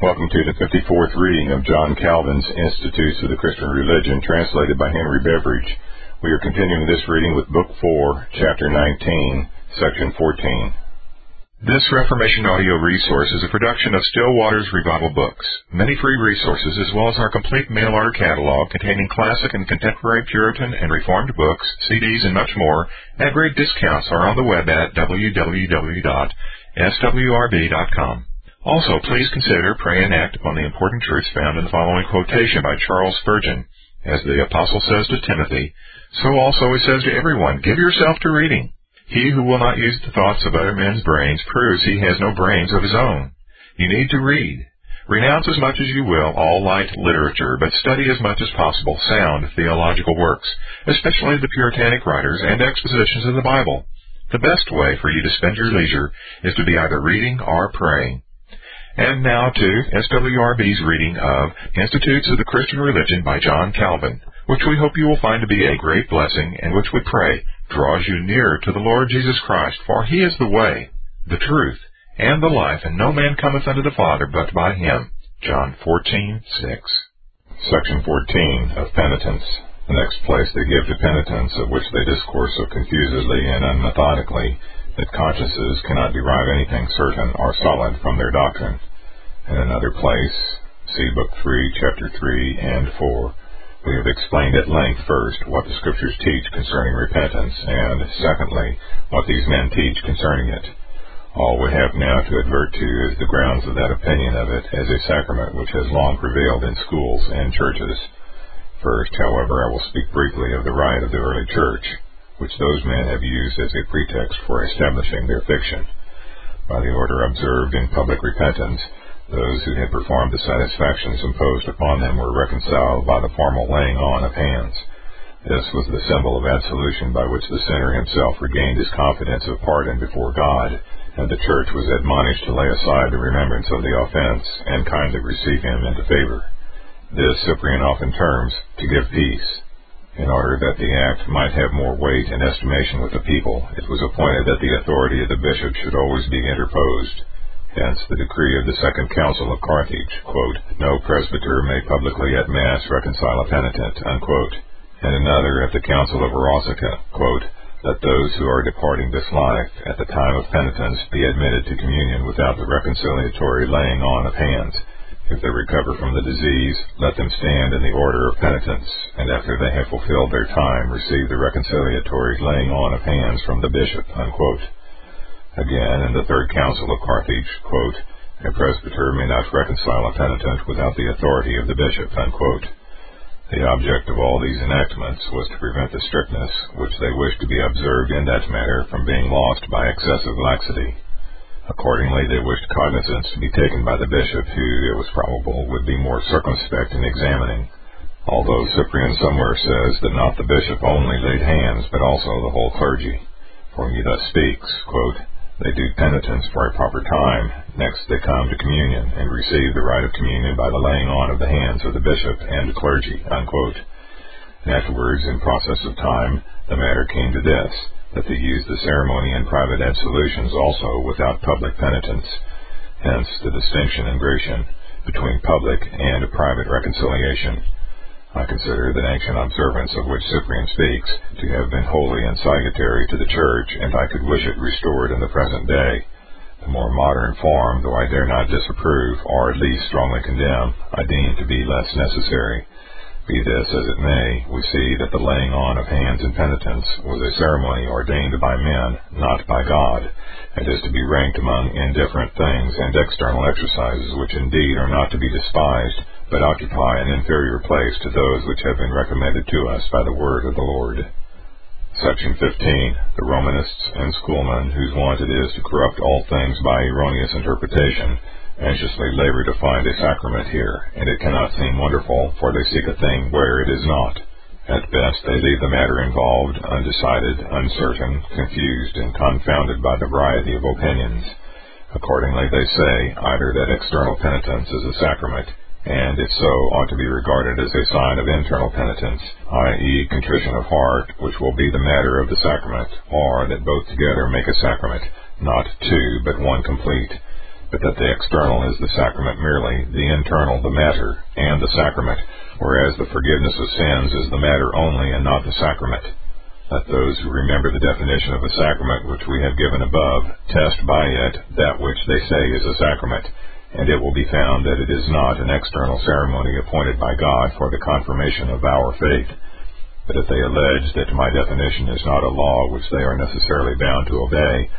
Welcome to the 54th reading of John Calvin's Institutes of the Christian Religion, translated by Henry Beveridge. We are continuing this reading with Book 4, Chapter 19, Section 14. This Reformation audio resource is a production of Still Waters Revival Books. Many free resources, as well as our complete mail order catalog containing classic and contemporary Puritan and Reformed books, CDs, and much more, at great discounts, are on the web at www.swrb.com. Also, please consider, pray, and act upon the important truths found in the following quotation by Charles Spurgeon. As the Apostle says to Timothy, so also he says to everyone, give yourself to reading. He who will not use the thoughts of other men's brains proves he has no brains of his own. You need to read. Renounce as much as you will all light literature, but study as much as possible sound theological works, especially the Puritanic writers and expositions of the Bible. The best way for you to spend your leisure is to be either reading or praying. And now to SWRB's reading of Institutes of the Christian Religion by John Calvin, which we hope you will find to be a great blessing and which we pray draws you nearer to the Lord Jesus Christ, for he is the way, the truth, and the life, and no man cometh unto the Father but by him. John 14:6. Section 14 of Penitence. The next place they give to penitence, of which they discourse so confusedly and unmethodically, that consciences cannot derive anything certain or solid from their doctrine. In another place, see Book 3, Chapter 3 and 4, we have explained at length first what the Scriptures teach concerning repentance, and secondly, what these men teach concerning it. All we have now to advert to is the grounds of that opinion of it as a sacrament which has long prevailed in schools and churches. First, however, I will speak briefly of the rite of the early church, which those men have used as a pretext for establishing their fiction. By the order observed in public repentance, those who had performed the satisfactions imposed upon them were reconciled by the formal laying on of hands. This was the symbol of absolution by which the sinner himself regained his confidence of pardon before God, and the church was admonished to lay aside the remembrance of the offense and kindly receive him into favor. This Cyprian often terms to give peace. In order that the act might have more weight and estimation with the people, it was appointed that the authority of the bishop should always be interposed. Hence the decree of the Second Council of Carthage, quote, No presbyter may publicly at Mass reconcile a penitent, unquote. and another at the Council of Arausica, quote, Let those who are departing this life at the time of penitence be admitted to communion without the reconciliatory laying on of hands if they recover from the disease, let them stand in the order of penitence, and after they have fulfilled their time, receive the reconciliatory laying on of hands from the bishop. Unquote. Again, in the Third Council of Carthage, quote, a presbyter may not reconcile a penitent without the authority of the bishop. Unquote. The object of all these enactments was to prevent the strictness which they wished to be observed in that matter from being lost by excessive laxity. Accordingly, they wished cognizance to be taken by the bishop, who, it was probable, would be more circumspect in examining. Although Cyprian somewhere says that not the bishop only laid hands, but also the whole clergy. For he thus speaks, quote, They do penitence for a proper time, next they come to communion, and receive the rite of communion by the laying on of the hands of the bishop and the clergy. Unquote. Afterwards, in process of time, the matter came to this that they used the ceremony in private absolutions also without public penitence. Hence the distinction in Gratian between public and private reconciliation. I consider the ancient observance of which Cyprian speaks to have been holy and salutary to the Church, and I could wish it restored in the present day. The more modern form, though I dare not disapprove, or at least strongly condemn, I deem to be less necessary. Be this as it may, we see that the laying on of hands in penitence was a ceremony ordained by men, not by God, and is to be ranked among indifferent things and external exercises which indeed are not to be despised, but occupy an inferior place to those which have been recommended to us by the word of the Lord. Section 15. The Romanists and schoolmen, whose wont it is to corrupt all things by erroneous interpretation, anxiously labor to find a sacrament here, and it cannot seem wonderful, for they seek a thing where it is not. At best they leave the matter involved, undecided, uncertain, confused, and confounded by the variety of opinions. Accordingly they say either that external penitence is a sacrament, and if so ought to be regarded as a sign of internal penitence, i.e., contrition of heart, which will be the matter of the sacrament, or that both together make a sacrament, not two, but one complete but that the external is the sacrament merely, the internal the matter, and the sacrament, whereas the forgiveness of sins is the matter only and not the sacrament. Let those who remember the definition of a sacrament which we have given above test by it that which they say is a sacrament, and it will be found that it is not an external ceremony appointed by God for the confirmation of our faith. But if they allege that my definition is not a law which they are necessarily bound to obey,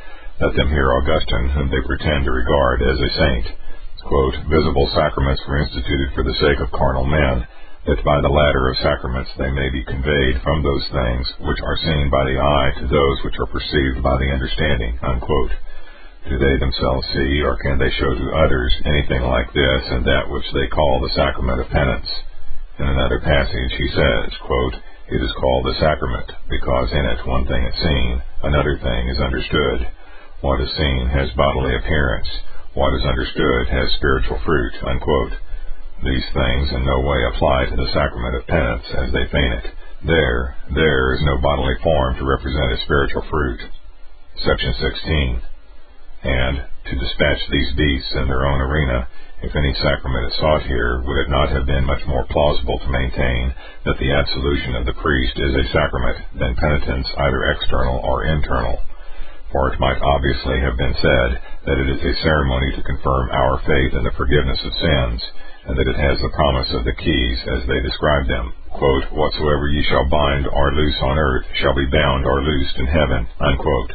let them hear Augustine, whom they pretend to regard as a saint. Quote, Visible sacraments were instituted for the sake of carnal men, that by the latter of sacraments they may be conveyed from those things which are seen by the eye to those which are perceived by the understanding. Unquote. Do they themselves see, or can they show to others, anything like this and that which they call the sacrament of penance? In another passage he says, quote, it is called the sacrament, because in it one thing is seen, another thing is understood. What is seen has bodily appearance, what is understood has spiritual fruit. Unquote. These things in no way apply to the sacrament of penance as they feign it. There, there is no bodily form to represent a spiritual fruit. Section 16. And, to dispatch these beasts in their own arena, if any sacrament is sought here, would it not have been much more plausible to maintain that the absolution of the priest is a sacrament than penitence either external or internal? For it might obviously have been said that it is a ceremony to confirm our faith in the forgiveness of sins, and that it has the promise of the keys as they describe them. Quote, Whatsoever ye shall bind or loose on earth shall be bound or loosed in heaven. Unquote.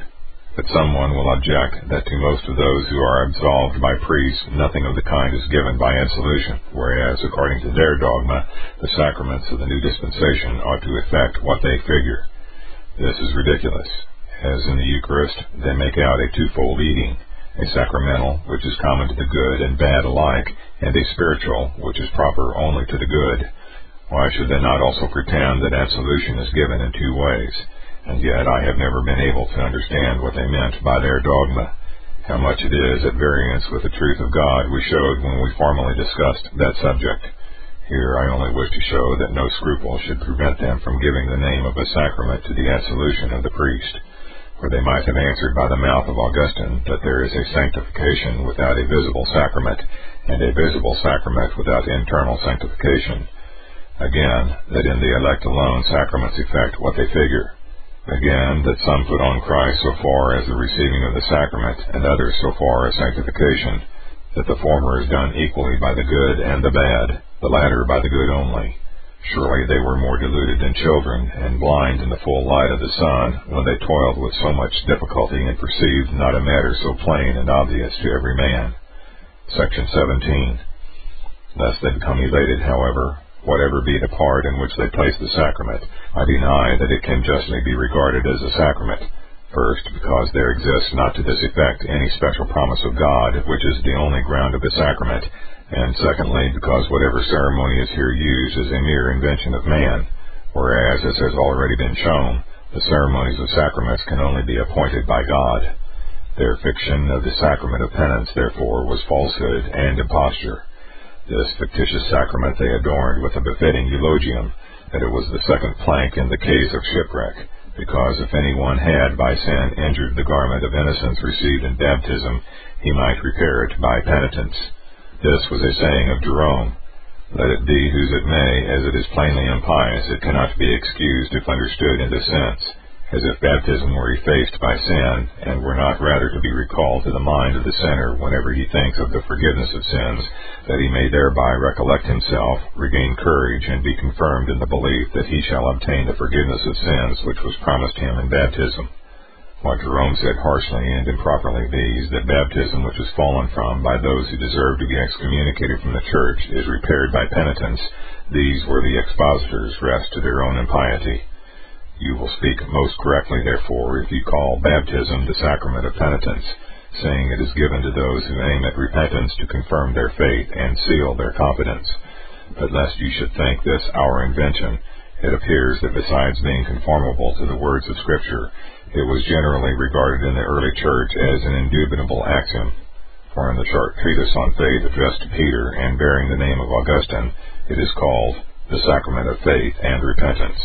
But someone will object that to most of those who are absolved by priests, nothing of the kind is given by absolution, whereas, according to their dogma, the sacraments of the new dispensation ought to effect what they figure. This is ridiculous. As in the Eucharist, they make out a twofold eating, a sacramental, which is common to the good and bad alike, and a spiritual, which is proper only to the good. Why should they not also pretend that absolution is given in two ways? And yet I have never been able to understand what they meant by their dogma. How much it is at variance with the truth of God we showed when we formally discussed that subject. Here I only wish to show that no scruple should prevent them from giving the name of a sacrament to the absolution of the priest, for they might have answered by the mouth of Augustine that there is a sanctification without a visible sacrament, and a visible sacrament without internal sanctification. Again, that in the elect alone sacraments effect what they figure, Again, that some put on Christ so far as the receiving of the sacrament, and others so far as sanctification, that the former is done equally by the good and the bad, the latter by the good only. Surely they were more deluded than children, and blind in the full light of the sun, when they toiled with so much difficulty and perceived not a matter so plain and obvious to every man. Section 17. Lest they become elated, however, whatever be the part in which they place the sacrament, I deny that it can justly be regarded as a sacrament. First, because there exists not to this effect any special promise of God, which is the only ground of the sacrament, and secondly, because whatever ceremony is here used is a mere invention of man, whereas, as has already been shown, the ceremonies of sacraments can only be appointed by God. Their fiction of the sacrament of penance, therefore, was falsehood and imposture. This fictitious sacrament they adorned with a befitting eulogium, that it was the second plank in the case of shipwreck, because if any one had by sin injured the garment of innocence received in baptism, he might repair it by penitence. This was a saying of Jerome. Let it be whose it may, as it is plainly impious, it cannot be excused if understood in this sense as if baptism were effaced by sin, and were not rather to be recalled to the mind of the sinner whenever he thinks of the forgiveness of sins, that he may thereby recollect himself, regain courage, and be confirmed in the belief that he shall obtain the forgiveness of sins which was promised him in baptism. What Jerome said harshly and improperly viz. that baptism which is fallen from by those who deserve to be excommunicated from the church is repaired by penitence, these were the expositors wrest to their own impiety. You will speak most correctly, therefore, if you call baptism the sacrament of penitence, saying it is given to those who aim at repentance to confirm their faith and seal their confidence. But lest you should think this our invention, it appears that besides being conformable to the words of Scripture, it was generally regarded in the early church as an indubitable axiom. For in the short treatise on faith addressed to Peter and bearing the name of Augustine, it is called the sacrament of faith and repentance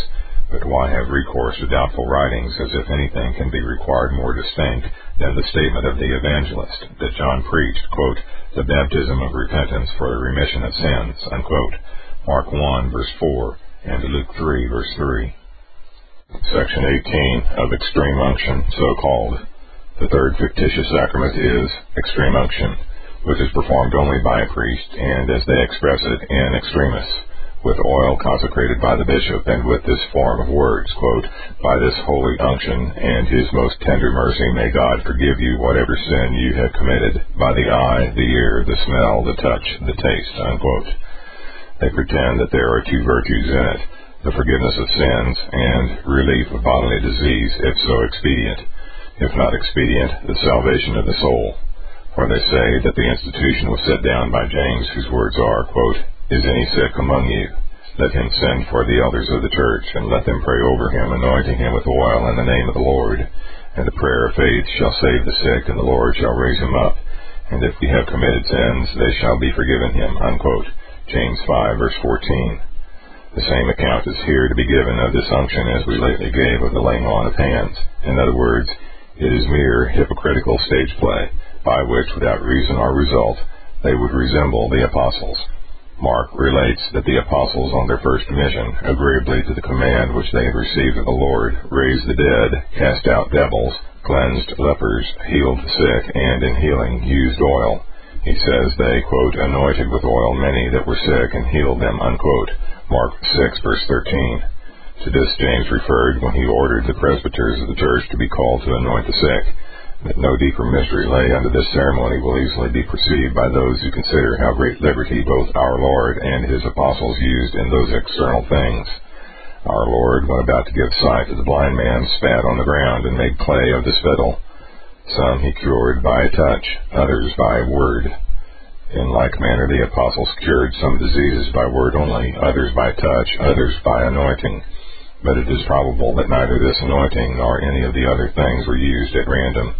But why have recourse to doubtful writings as if anything can be required more distinct than the statement of the evangelist that John preached, quote, the baptism of repentance for the remission of sins, unquote, Mark 1 verse 4 and Luke 3 verse 3. Section 18 of extreme unction, so called. The third fictitious sacrament is extreme unction, which is performed only by a priest, and as they express it, in extremis with oil consecrated by the bishop, and with this form of words, quote, By this holy unction and his most tender mercy may God forgive you whatever sin you have committed, by the eye, the ear, the smell, the touch, the taste, unquote. They pretend that there are two virtues in it, the forgiveness of sins and relief of bodily disease, if so expedient. If not expedient, the salvation of the soul. For they say that the institution was set down by James, whose words are, quote, is any sick among you? Let him send for the elders of the church, and let them pray over him, anointing him with oil in the name of the Lord. And the prayer of faith shall save the sick, and the Lord shall raise him up. And if he have committed sins, they shall be forgiven him. Unquote. James 5, verse 14. The same account is here to be given of this unction as we lately gave of the laying on of hands. In other words, it is mere hypocritical stage play, by which, without reason or result, they would resemble the apostles. Mark relates that the apostles on their first mission, agreeably to the command which they had received of the Lord, raised the dead, cast out devils, cleansed lepers, healed the sick, and in healing used oil. He says they, quote, anointed with oil many that were sick and healed them, unquote. Mark 6, verse 13. To this James referred when he ordered the presbyters of the church to be called to anoint the sick that no deeper mystery lay under this ceremony will easily be perceived by those who consider how great liberty both our Lord and his apostles used in those external things. Our Lord, when about to give sight to the blind man, spat on the ground and made clay of the spittle. Some he cured by a touch, others by a word. In like manner the apostles cured some diseases by word only, others by touch, others by anointing. But it is probable that neither this anointing nor any of the other things were used at random.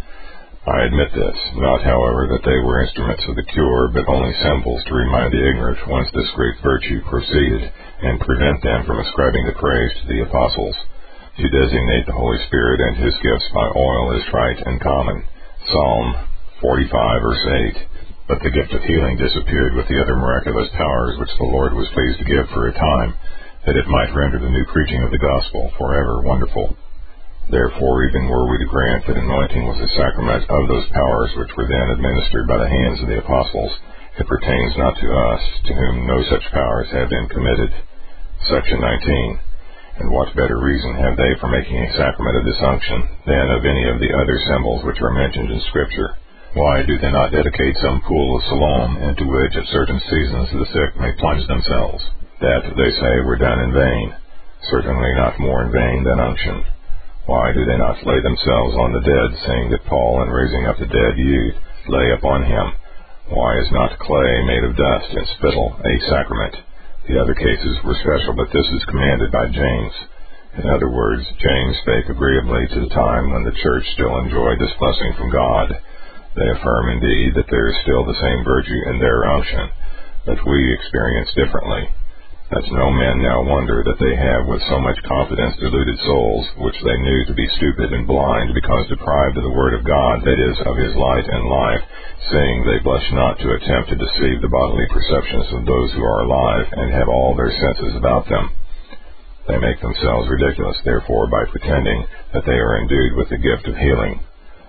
I admit this, not however that they were instruments of the cure, but only symbols to remind the ignorant whence this great virtue proceeded, and prevent them from ascribing the praise to the apostles. To designate the Holy Spirit and his gifts by oil is trite and common. Psalm 45 verse 8. But the gift of healing disappeared with the other miraculous powers which the Lord was pleased to give for a time, that it might render the new preaching of the gospel forever wonderful. Therefore, even were we to grant that anointing was a sacrament of those powers which were then administered by the hands of the apostles, it pertains not to us, to whom no such powers have been committed. Section 19. And what better reason have they for making a sacrament of this unction than of any of the other symbols which are mentioned in Scripture? Why do they not dedicate some pool of Siloam into which at certain seasons the sick may plunge themselves? That, they say, were done in vain. Certainly not more in vain than unction. Why do they not lay themselves on the dead, saying that Paul, in raising up the dead youth, lay upon him? Why is not clay made of dust and spittle a sacrament? The other cases were special, but this is commanded by James. In other words, James spake agreeably to the time when the church still enjoyed this blessing from God. They affirm indeed that there is still the same virtue in their unction, but we experience differently that no men now wonder that they have with so much confidence deluded souls, which they knew to be stupid and blind, because deprived of the word of God, that is, of his light and life, saying they blush not to attempt to deceive the bodily perceptions of those who are alive, and have all their senses about them. They make themselves ridiculous, therefore, by pretending that they are endued with the gift of healing.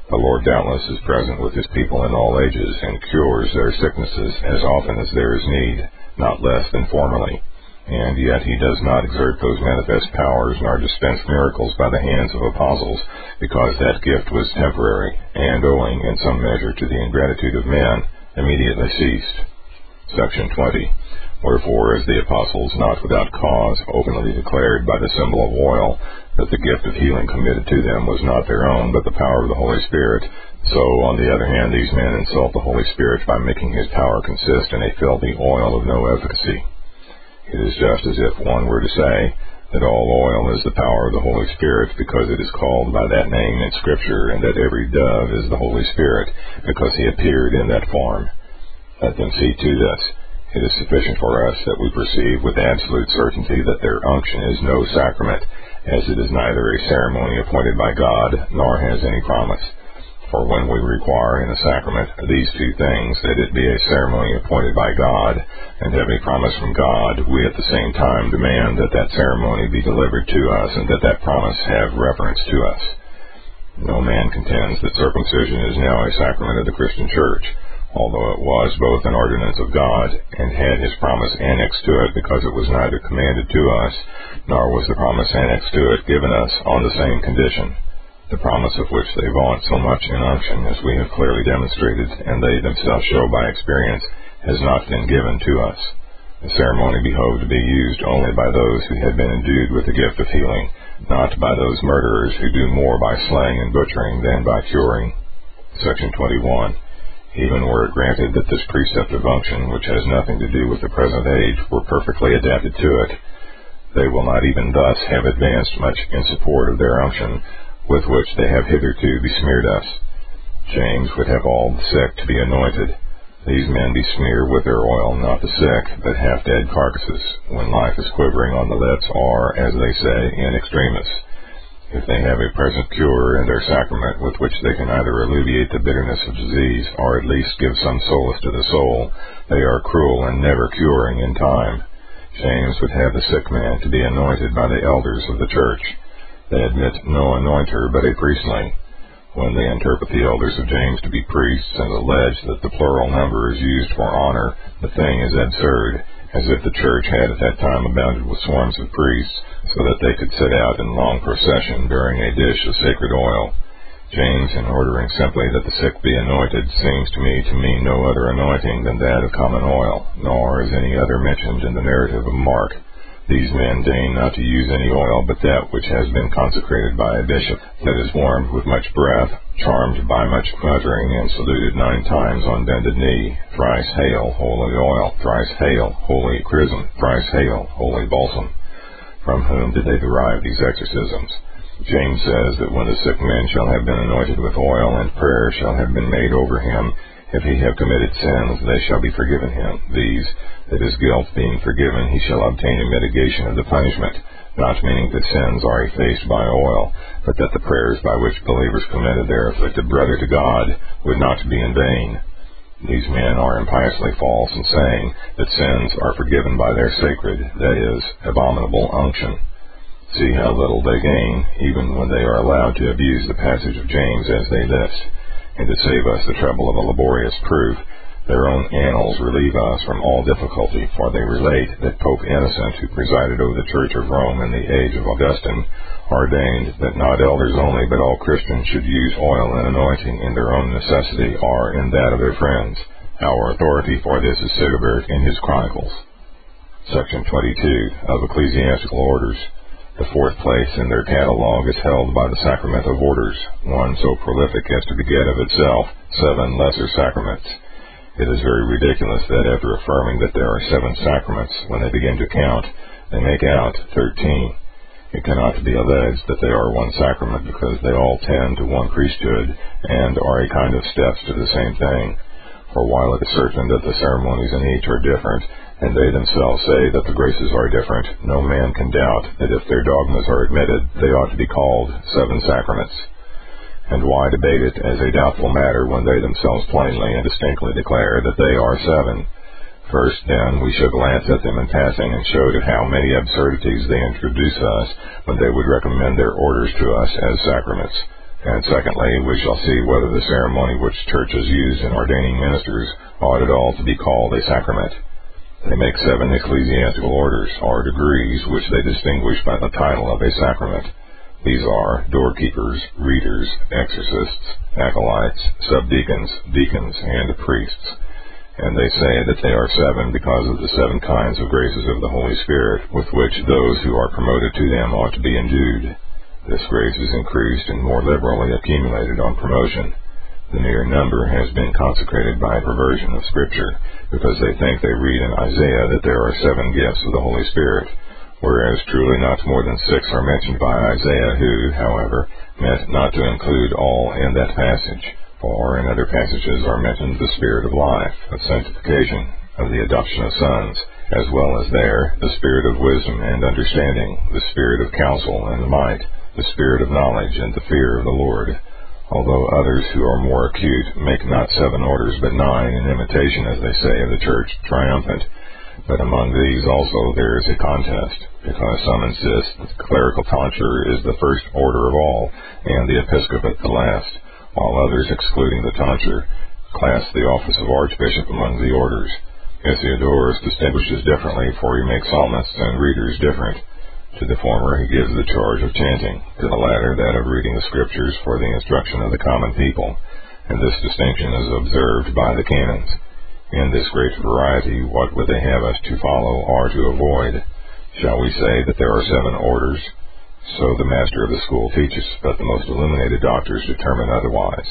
The Lord doubtless is present with his people in all ages, and cures their sicknesses as often as there is need, not less than formerly and yet he does not exert those manifest powers nor dispense miracles by the hands of apostles, because that gift was temporary, and owing in some measure to the ingratitude of men, immediately ceased. Section 20. Wherefore, as the apostles, not without cause, openly declared by the symbol of oil that the gift of healing committed to them was not their own, but the power of the Holy Spirit, so, on the other hand, these men insult the Holy Spirit by making his power consist in a filthy oil of no efficacy. It is just as if one were to say that all oil is the power of the Holy Spirit because it is called by that name in Scripture, and that every dove is the Holy Spirit because he appeared in that form. Let them see to this. It is sufficient for us that we perceive with absolute certainty that their unction is no sacrament, as it is neither a ceremony appointed by God, nor has any promise. For when we require in a sacrament these two things, that it be a ceremony appointed by God, and have a promise from God, we at the same time demand that that ceremony be delivered to us, and that that promise have reference to us. No man contends that circumcision is now a sacrament of the Christian Church, although it was both an ordinance of God, and had his promise annexed to it because it was neither commanded to us, nor was the promise annexed to it given us on the same condition the promise of which they vaunt so much in unction, as we have clearly demonstrated, and they themselves show by experience, has not been given to us. The ceremony behoved to be used only by those who had been endued with the gift of healing, not by those murderers who do more by slaying and butchering than by curing. Section 21. Even were it granted that this precept of unction, which has nothing to do with the present age, were perfectly adapted to it, they will not even thus have advanced much in support of their unction, with which they have hitherto besmeared us. James would have all the sick to be anointed. These men besmear with their oil not the sick, but half-dead carcasses, when life is quivering on the lips, or, as they say, in extremis. If they have a present cure in their sacrament with which they can either alleviate the bitterness of disease, or at least give some solace to the soul, they are cruel and never curing in time. James would have the sick man to be anointed by the elders of the church. They admit no anointer but a priestling. When they interpret the elders of James to be priests and allege that the plural number is used for honor, the thing is absurd, as if the church had at that time abounded with swarms of priests, so that they could set out in long procession bearing a dish of sacred oil. James, in ordering simply that the sick be anointed, seems to me to mean no other anointing than that of common oil, nor is any other mentioned in the narrative of Mark. These men deign not to use any oil but that which has been consecrated by a bishop, that is warmed with much breath, charmed by much muttering, and saluted nine times on bended knee. Thrice hail, holy oil, thrice hail, holy chrism, thrice hail, holy balsam. From whom did they derive these exorcisms? James says that when the sick man shall have been anointed with oil, and prayer shall have been made over him, if he have committed sins, they shall be forgiven him. These, that his guilt being forgiven, he shall obtain a mitigation of the punishment, not meaning that sins are effaced by oil, but that the prayers by which believers committed their afflicted brother to God would not be in vain. These men are impiously false in saying that sins are forgiven by their sacred, that is, abominable unction. See how little they gain, even when they are allowed to abuse the passage of James as they list and to save us the trouble of a laborious proof, their own annals relieve us from all difficulty, for they relate that Pope Innocent, who presided over the Church of Rome in the age of Augustine, ordained that not elders only, but all Christians should use oil and anointing in their own necessity or in that of their friends. Our authority for this is Sigebert in his Chronicles. Section 22 of Ecclesiastical Orders. The fourth place in their catalogue is held by the sacrament of orders, one so prolific as to beget of itself seven lesser sacraments. It is very ridiculous that after affirming that there are seven sacraments, when they begin to count, they make out thirteen. It cannot be alleged that they are one sacrament because they all tend to one priesthood and are a kind of steps to the same thing. For while it is certain that the ceremonies in each are different, and they themselves say that the graces are different, no man can doubt that if their dogmas are admitted, they ought to be called seven sacraments. And why debate it as a doubtful matter when they themselves plainly and distinctly declare that they are seven? First, then, we should glance at them in passing and show to how many absurdities they introduce us when they would recommend their orders to us as sacraments. And secondly, we shall see whether the ceremony which churches use in ordaining ministers ought at all to be called a sacrament. They make seven ecclesiastical orders, or degrees, which they distinguish by the title of a sacrament. These are doorkeepers, readers, exorcists, acolytes, subdeacons, deacons, and priests. And they say that they are seven because of the seven kinds of graces of the Holy Spirit with which those who are promoted to them ought to be endued. This grace is increased and more liberally accumulated on promotion. The mere number has been consecrated by perversion of Scripture, because they think they read in Isaiah that there are seven gifts of the Holy Spirit, whereas truly not more than six are mentioned by Isaiah, who, however, meant not to include all in that passage, for in other passages are mentioned the Spirit of life, of sanctification, of the adoption of sons, as well as there the spirit of wisdom and understanding, the spirit of counsel and might, the spirit of knowledge and the fear of the Lord. Although others who are more acute make not seven orders but nine, in imitation, as they say, of the church, triumphant. But among these also there is a contest, because some insist that the clerical tonsure is the first order of all, and the episcopate the last, while others, excluding the tonsure, class the office of archbishop among the orders. Isidorus distinguishes differently, for he makes psalmists and readers different. To the former he gives the charge of chanting, to the latter that of reading the Scriptures for the instruction of the common people, and this distinction is observed by the canons. In this great variety, what would they have us to follow or to avoid? Shall we say that there are seven orders? So the master of the school teaches, but the most illuminated doctors determine otherwise.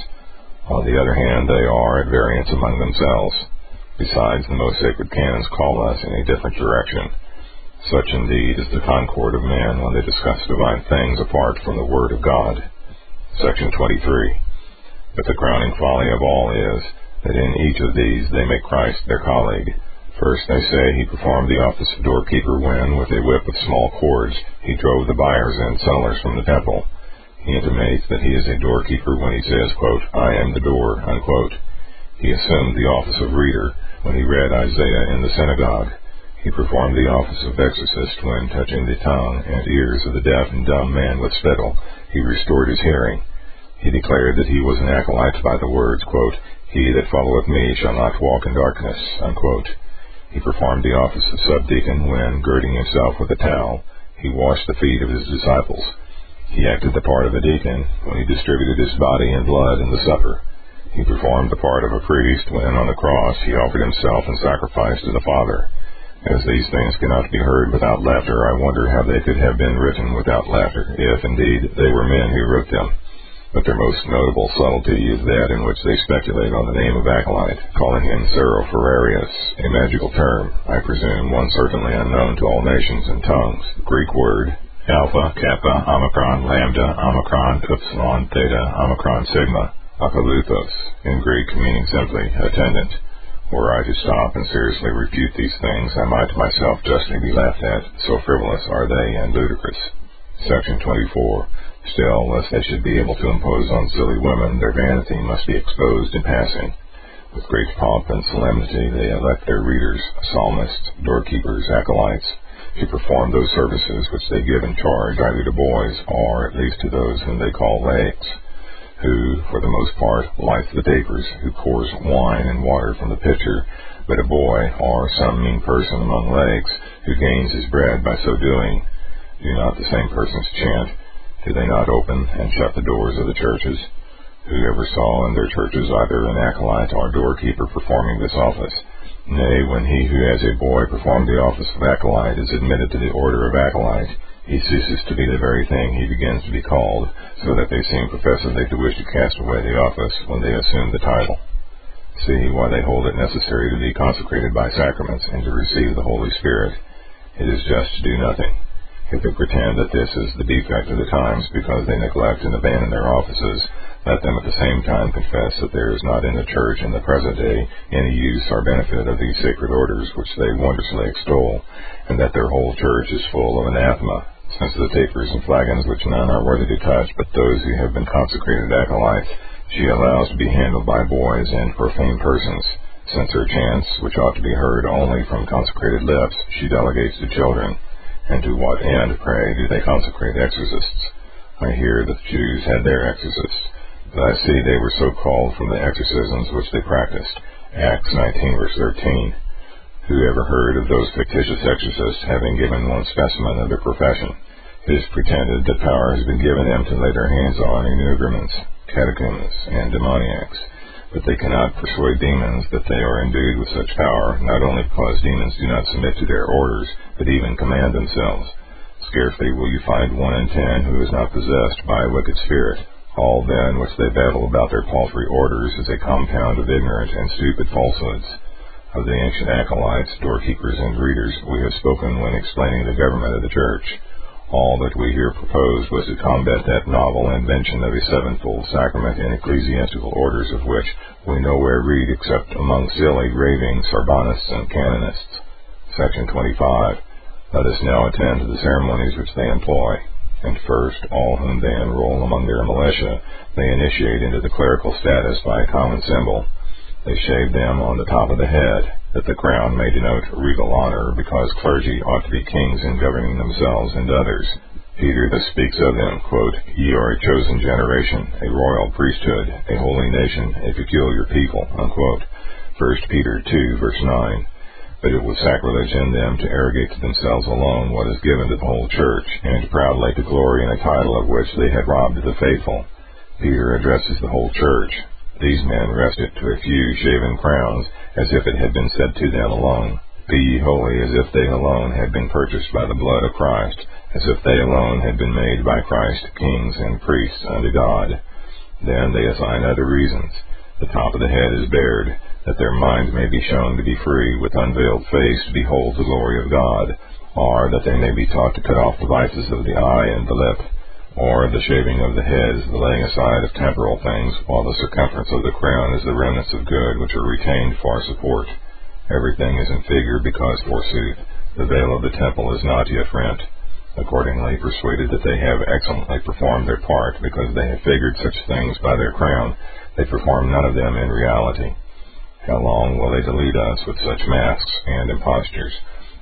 On the other hand, they are at variance among themselves. Besides, the most sacred canons call us in a different direction. Such indeed is the concord of men when they discuss divine things apart from the Word of God. Section 23. But the crowning folly of all is, that in each of these they make Christ their colleague. First, they say he performed the office of doorkeeper when, with a whip of small cords, he drove the buyers and sellers from the temple. He intimates that he is a doorkeeper when he says, quote, I am the door, unquote. He assumed the office of reader when he read Isaiah in the synagogue. He performed the office of exorcist when, touching the tongue and ears of the deaf and dumb man with spittle, he restored his hearing. He declared that he was an acolyte by the words, quote, He that followeth me shall not walk in darkness. Unquote. He performed the office of subdeacon when, girding himself with a towel, he washed the feet of his disciples. He acted the part of a deacon when he distributed his body and blood in the supper. He performed the part of a priest when, on the cross, he offered himself in sacrifice to the Father. As these things cannot be heard without laughter, I wonder how they could have been written without laughter, if, indeed, they were men who wrote them. But their most notable subtlety is that in which they speculate on the name of acolyte, calling him Ferrarius, a magical term, I presume one certainly unknown to all nations and tongues, Greek word alpha, kappa, omicron, lambda, omicron, epsilon, theta, omicron, sigma, Akoluthos, in Greek meaning simply attendant. Were I to stop and seriously refute these things, I might myself justly be laughed at, so frivolous are they and ludicrous. Section 24. Still, lest they should be able to impose on silly women, their vanity must be exposed in passing. With great pomp and solemnity they elect their readers, psalmists, doorkeepers, acolytes, to perform those services which they give in charge either to boys or at least to those whom they call laics who, for the most part, lights the tapers, who pours wine and water from the pitcher, but a boy, or some mean person among laics, who gains his bread by so doing. Do not the same persons chant? Do they not open and shut the doors of the churches? Who ever saw in their churches either an acolyte or doorkeeper performing this office? Nay, when he who as a boy performed the office of acolyte is admitted to the order of acolyte, he ceases to be the very thing he begins to be called, so that they seem professedly to wish to cast away the office when they assume the title. See why they hold it necessary to be consecrated by sacraments and to receive the Holy Spirit. It is just to do nothing. If they pretend that this is the defect of the times because they neglect and abandon their offices, let them at the same time confess that there is not in the Church in the present day any use or benefit of these sacred orders which they wondrously extol, and that their whole Church is full of anathema, since the tapers and flagons which none are worthy to touch but those who have been consecrated acolytes, she allows to be handled by boys and profane persons. Since her chants, which ought to be heard only from consecrated lips, she delegates to children. And to what end, pray, do they consecrate exorcists? I hear that the Jews had their exorcists but I see they were so called from the exorcisms which they practiced. Acts 19 verse 13. Who ever heard of those fictitious exorcists having given one specimen of their profession? It is pretended that power has been given them to lay their hands on energumens, catechumens, and demoniacs, but they cannot persuade demons that they are endued with such power, not only because demons do not submit to their orders, but even command themselves. Scarcely will you find one in ten who is not possessed by a wicked spirit. All, then, which they babble about their paltry orders is a compound of ignorant and stupid falsehoods. Of the ancient acolytes, doorkeepers, and readers we have spoken when explaining the government of the Church. All that we here propose was to combat that novel invention of a sevenfold sacrament in ecclesiastical orders of which we nowhere read except among silly, raving Sorbonists and canonists. Section 25. Let us now attend to the ceremonies which they employ. And first, all whom they enroll among their militia, they initiate into the clerical status by a common symbol. They shave them on the top of the head, that the crown may denote regal honor, because clergy ought to be kings in governing themselves and others. Peter thus speaks of them, quote, Ye are a chosen generation, a royal priesthood, a holy nation, a peculiar people, unquote. 1 Peter 2, verse 9. But it was sacrilege in them to arrogate to themselves alone what is given to the whole church, and to proudly to glory in a title of which they had robbed the faithful. Peter addresses the whole church. These men wrested to a few shaven crowns, as if it had been said to them alone, Be ye holy, as if they alone had been purchased by the blood of Christ, as if they alone had been made by Christ kings and priests unto God. Then they assign other reasons. The top of the head is bared, that their minds may be shown to be free, with unveiled face to behold the glory of God, or that they may be taught to cut off the vices of the eye and the lip, or the shaving of the head is the laying aside of temporal things, while the circumference of the crown is the remnants of good which are retained for support. Everything is in figure, because, forsooth, the veil of the temple is not yet rent. Accordingly, persuaded that they have excellently performed their part, because they have figured such things by their crown, they perform none of them in reality. How long will they delude us with such masks and impostures?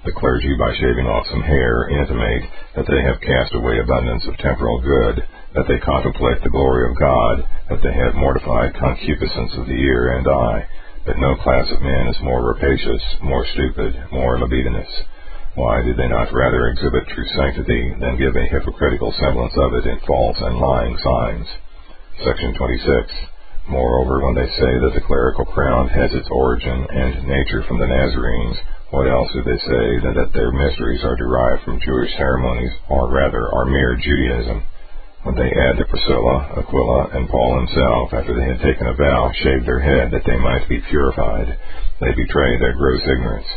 The clergy, by shaving off some hair, intimate that they have cast away abundance of temporal good, that they contemplate the glory of God, that they have mortified concupiscence of the ear and eye, that no class of men is more rapacious, more stupid, more libidinous. Why do they not rather exhibit true sanctity than give a hypocritical semblance of it in false and lying signs? Section 26. Moreover, when they say that the clerical crown has its origin and nature from the Nazarenes, what else do they say than that their mysteries are derived from Jewish ceremonies, or rather are mere Judaism? When they add that Priscilla, Aquila, and Paul himself, after they had taken a vow, shaved their head that they might be purified, they betray their gross ignorance.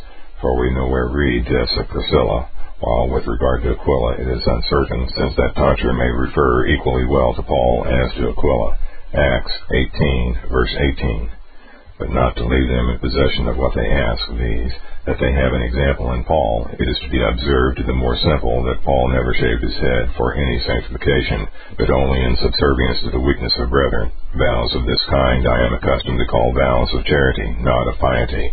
For we nowhere read this of Priscilla, while with regard to Aquila it is uncertain, since that tonsure may refer equally well to Paul as to Aquila. Acts 18, verse 18. But not to leave them in possession of what they ask, these, that they have an example in Paul, it is to be observed the more simple that Paul never shaved his head for any sanctification, but only in subservience to the weakness of brethren. Vows of this kind I am accustomed to call vows of charity, not of piety.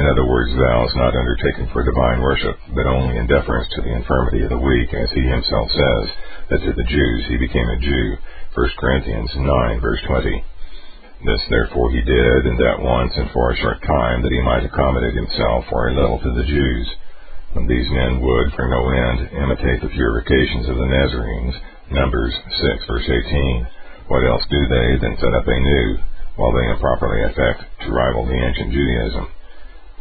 In other words, vows not undertaken for divine worship, but only in deference to the infirmity of the weak, as he himself says, that to the Jews he became a Jew. 1 Corinthians 9, verse 20. This therefore he did, and that once and for a short time, that he might accommodate himself for a little to the Jews. When these men would, for no end, imitate the purifications of the Nazarenes, Numbers 6 verse 18, what else do they than set up a new, while they improperly affect to rival the ancient Judaism?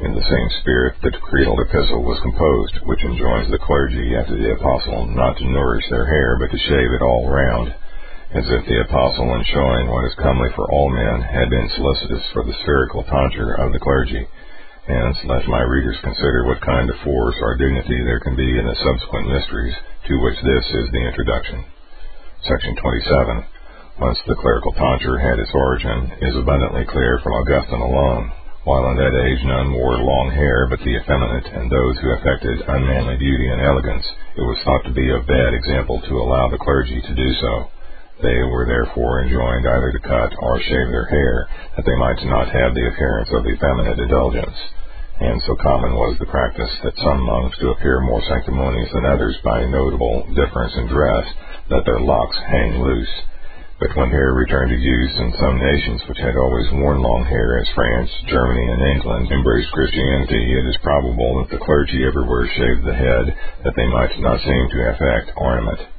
In the same spirit the decretal epistle was composed, which enjoins the clergy after the apostle not to nourish their hair, but to shave it all round as if the apostle, in showing what is comely for all men, had been solicitous for the spherical tonsure of the clergy. Hence, let my readers consider what kind of force or dignity there can be in the subsequent mysteries, to which this is the introduction. Section 27. Once the clerical tonsure had its origin, is abundantly clear from Augustine alone. While in that age none wore long hair but the effeminate and those who affected unmanly beauty and elegance, it was thought to be of bad example to allow the clergy to do so. They were therefore enjoined either to cut or shave their hair, that they might not have the appearance of effeminate indulgence. And so common was the practice that some monks do appear more sanctimonious than others by a notable difference in dress, that their locks hang loose. But when hair returned to use in some nations which had always worn long hair, as France, Germany, and England, embraced Christianity, it is probable that the clergy everywhere shaved the head, that they might not seem to affect ornament.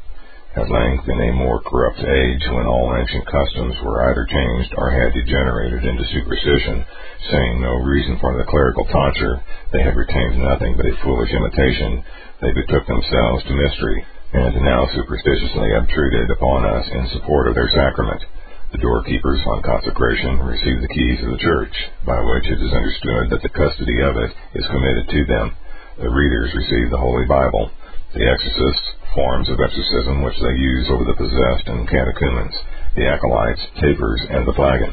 At length, in a more corrupt age, when all ancient customs were either changed or had degenerated into superstition, seeing no reason for the clerical tonsure, they had retained nothing but a foolish imitation, they betook themselves to mystery, and now superstitiously obtruded upon us in support of their sacrament. The doorkeepers on consecration receive the keys of the church, by which it is understood that the custody of it is committed to them. The readers receive the Holy Bible, the exorcists, forms of exorcism which they use over the possessed and catechumens, the acolytes, tapers, and the flagon.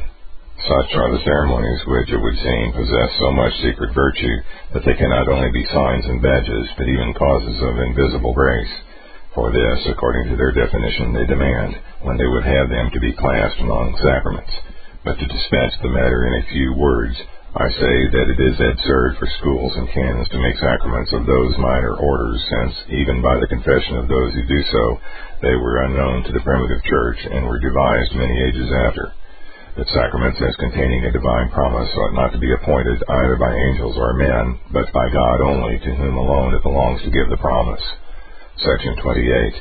Such are the ceremonies which, it would seem, possess so much secret virtue that they can not only be signs and badges, but even causes of invisible grace. For this, according to their definition, they demand, when they would have them to be classed among sacraments. But to dispatch the matter in a few words, I say that it is absurd for schools and canons to make sacraments of those minor orders, since, even by the confession of those who do so, they were unknown to the primitive church and were devised many ages after that sacraments as containing a divine promise ought not to be appointed either by angels or men, but by God only, to whom alone it belongs to give the promise. Section 28.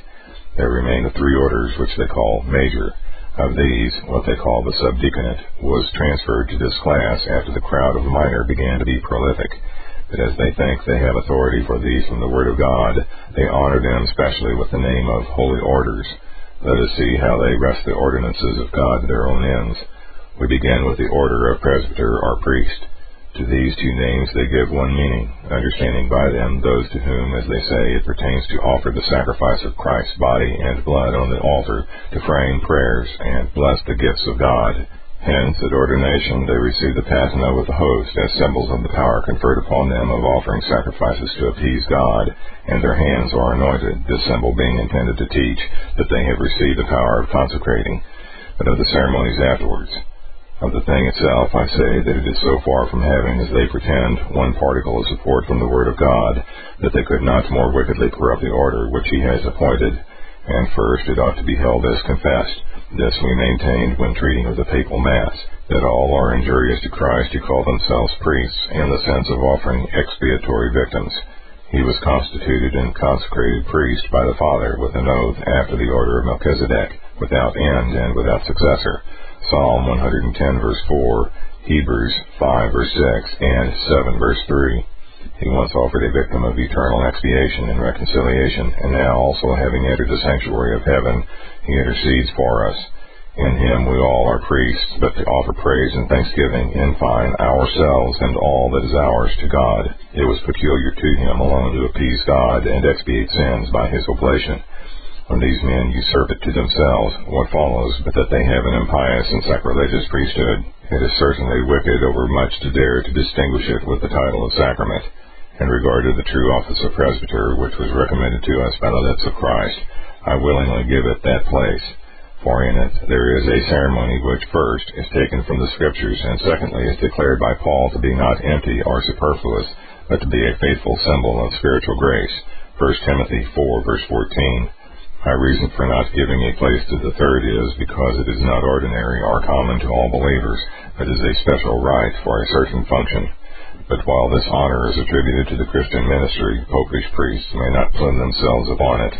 There remain the three orders which they call major. Of these, what they call the subdeaconate was transferred to this class after the crowd of minor began to be prolific. But as they think they have authority for these from the Word of God, they honor them specially with the name of holy orders. Let us see how they wrest the ordinances of God to their own ends. We begin with the order of presbyter or priest. To these two names they give one meaning, understanding by them those to whom, as they say, it pertains to offer the sacrifice of Christ's body and blood on the altar, to frame prayers, and bless the gifts of God. Hence, at ordination, they receive the patina with the host as symbols of the power conferred upon them of offering sacrifices to appease God, and their hands are anointed, this symbol being intended to teach that they have received the power of consecrating. But of the ceremonies afterwards, of the thing itself, I say that it is so far from having, as they pretend, one particle of support from the Word of God, that they could not more wickedly corrupt the order which He has appointed. And first, it ought to be held as confessed. This we maintained when treating of the papal mass, that all are injurious to Christ who call themselves priests, in the sense of offering expiatory victims. He was constituted and consecrated priest by the Father with an oath after the order of Melchizedek, without end and without successor Psalm 110 verse 4, Hebrews 5 verse 6, and 7 verse 3. He once offered a victim of eternal expiation and reconciliation, and now also having entered the sanctuary of heaven, he intercedes for us. In him we all are priests, but to offer praise and thanksgiving, in fine, ourselves and all that is ours to God. It was peculiar to him alone to appease God and expiate sins by his oblation. When these men usurp it to themselves, what follows but that they have an impious and sacrilegious priesthood? It is certainly wicked overmuch to dare to distinguish it with the title of sacrament. In regard to the true office of presbyter, which was recommended to us by the lips of Christ, I willingly give it that place. For in it there is a ceremony which, first, is taken from the Scriptures, and secondly, is declared by Paul to be not empty or superfluous, but to be a faithful symbol of spiritual grace. 1 Timothy 4, verse 14. My reason for not giving a place to the third is because it is not ordinary or common to all believers, but is a special right for a certain function. But while this honor is attributed to the Christian ministry, popish priests may not plume themselves upon it.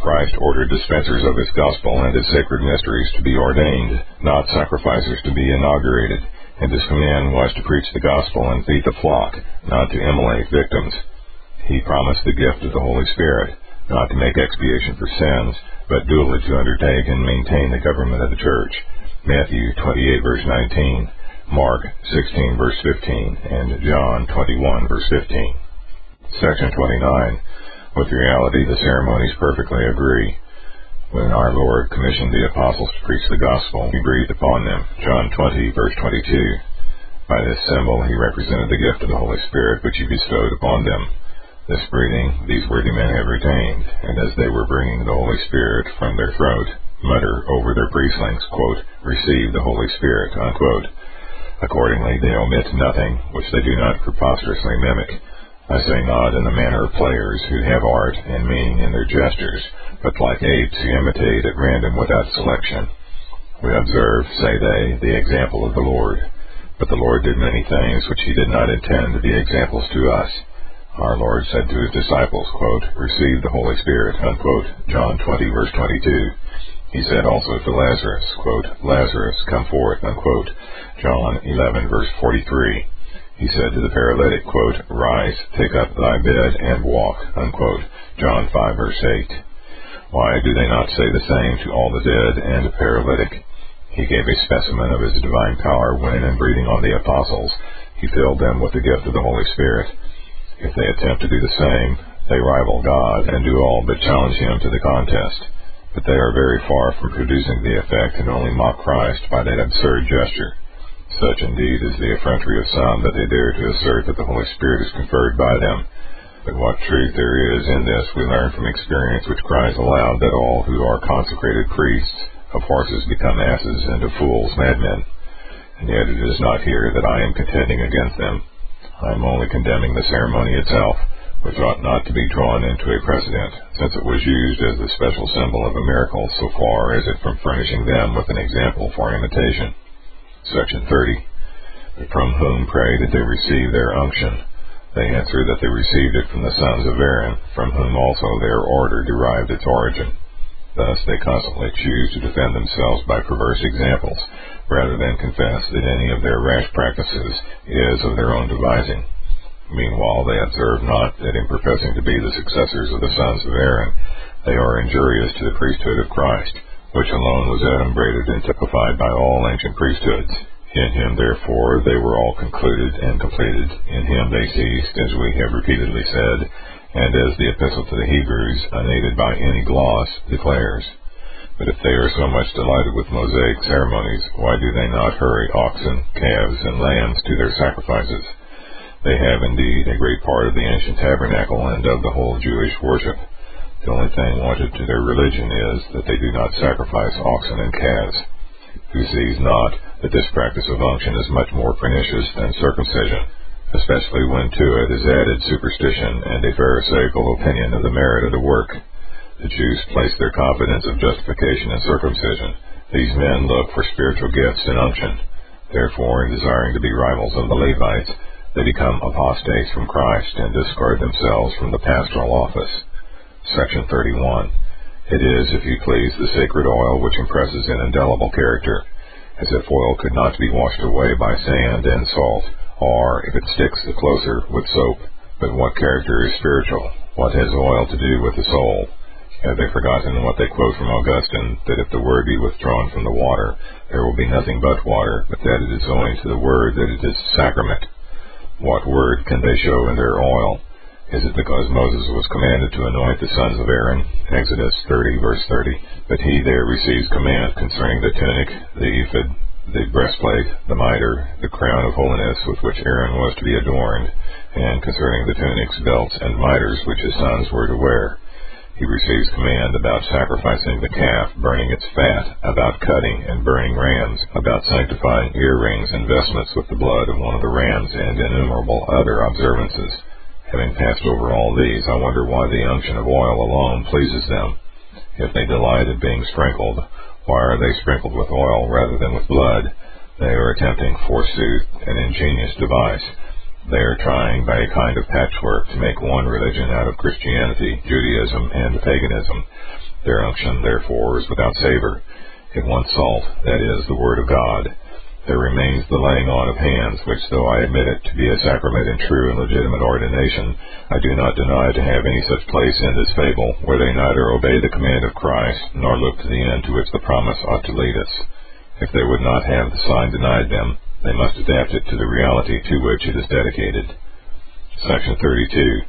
Christ ordered dispensers of his gospel and his sacred mysteries to be ordained, not sacrificers to be inaugurated, and his command was to preach the gospel and feed the flock, not to immolate victims. He promised the gift of the Holy Spirit not to make expiation for sins, but duly to undertake and maintain the government of the church. Matthew 28 verse 19, Mark 16 verse 15, and John 21 verse 15. Section 29. With reality, the ceremonies perfectly agree. When our Lord commissioned the apostles to preach the gospel, he breathed upon them. John 20 verse 22. By this symbol he represented the gift of the Holy Spirit which he bestowed upon them. This greeting these worthy men have retained, and as they were bringing the Holy Spirit from their throat, mutter over their priestlings, quote, receive the Holy Spirit, unquote. Accordingly, they omit nothing which they do not preposterously mimic. I say not in the manner of players who have art and meaning in their gestures, but like apes who imitate at random without selection. We observe, say they, the example of the Lord. But the Lord did many things which he did not intend to be examples to us. Our Lord said to his disciples, quote, Receive the Holy Spirit, unquote, John 20, verse 22. He said also to Lazarus, quote, Lazarus, come forth, unquote, John 11, verse 43. He said to the paralytic, quote, Rise, take up thy bed, and walk, unquote, John 5, verse 8. Why do they not say the same to all the dead and the paralytic? He gave a specimen of his divine power when, in breathing on the apostles, he filled them with the gift of the Holy Spirit. If they attempt to do the same, They rival God and do all but challenge him to the contest. But they are very far from producing the effect and only mock Christ by that absurd gesture. Such indeed is the effrontery of some that they dare to assert that the Holy Spirit is conferred by them. But what truth there is in this we learn from experience which cries aloud that all who are consecrated priests of horses become asses and of fools madmen. And yet it is not here that I am contending against them. I am only condemning the ceremony itself which ought not to be drawn into a precedent, since it was used as the special symbol of a miracle so far as it from furnishing them with an example for imitation. Section 30. From whom pray did they receive their unction? They answer that they received it from the sons of Aaron, from whom also their order derived its origin. Thus they constantly choose to defend themselves by perverse examples, rather than confess that any of their rash practices is of their own devising. Meanwhile, they observe not that in professing to be the successors of the sons of Aaron, they are injurious to the priesthood of Christ, which alone was adumbrated and typified by all ancient priesthoods. In him, therefore, they were all concluded and completed. In him they ceased, as we have repeatedly said, and as the Epistle to the Hebrews, unaided by any gloss, declares. But if they are so much delighted with Mosaic ceremonies, why do they not hurry oxen, calves, and lambs to their sacrifices? They have indeed a great part of the ancient tabernacle and of the whole Jewish worship. The only thing wanted to their religion is that they do not sacrifice oxen and calves. Who sees not that this practice of unction is much more pernicious than circumcision, especially when to it is added superstition and a pharisaical opinion of the merit of the work? The Jews place their confidence of justification in circumcision. These men look for spiritual gifts in unction. Therefore, in desiring to be rivals of the Levites, they become apostates from Christ and discard themselves from the pastoral office. Section 31. It is, if you please, the sacred oil which impresses an indelible character, as if oil could not be washed away by sand and salt, or, if it sticks the closer, with soap. But what character is spiritual? What has oil to do with the soul? Have they forgotten what they quote from Augustine, that if the word be withdrawn from the water, there will be nothing but water, but that it is owing to the word that it is sacrament? What word can they show in their oil? Is it because Moses was commanded to anoint the sons of Aaron? Exodus 30, verse 30. But he there receives command concerning the tunic, the ephod, the breastplate, the mitre, the crown of holiness with which Aaron was to be adorned, and concerning the tunics, belts, and mitres which his sons were to wear. He receives command about sacrificing the calf, burning its fat, about cutting and burning rams, about sanctifying earrings and vestments with the blood of one of the rams, and innumerable other observances. Having passed over all these, I wonder why the unction of oil alone pleases them. If they delight in being sprinkled, why are they sprinkled with oil rather than with blood? They are attempting, forsooth, an ingenious device they are trying, by a kind of patchwork, to make one religion out of Christianity, Judaism, and paganism. Their unction, therefore, is without savor. It wants salt, that is, the Word of God. There remains the laying on of hands, which, though I admit it to be a sacrament in true and legitimate ordination, I do not deny to have any such place in this fable, where they neither obey the command of Christ, nor look to the end to which the promise ought to lead us. If they would not have the sign denied them, they must adapt it to the reality to which it is dedicated. Section 32.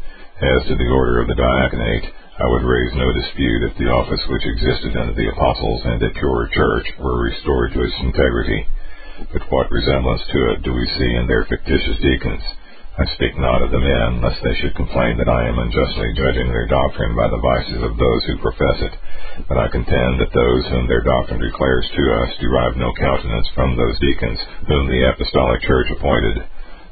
As to the order of the diaconate, I would raise no dispute if the office which existed under the apostles and a pure church were restored to its integrity. But what resemblance to it do we see in their fictitious deacons? I speak not of the men, lest they should complain that I am unjustly judging their doctrine by the vices of those who profess it. But I contend that those whom their doctrine declares to us derive no countenance from those deacons whom the apostolic church appointed.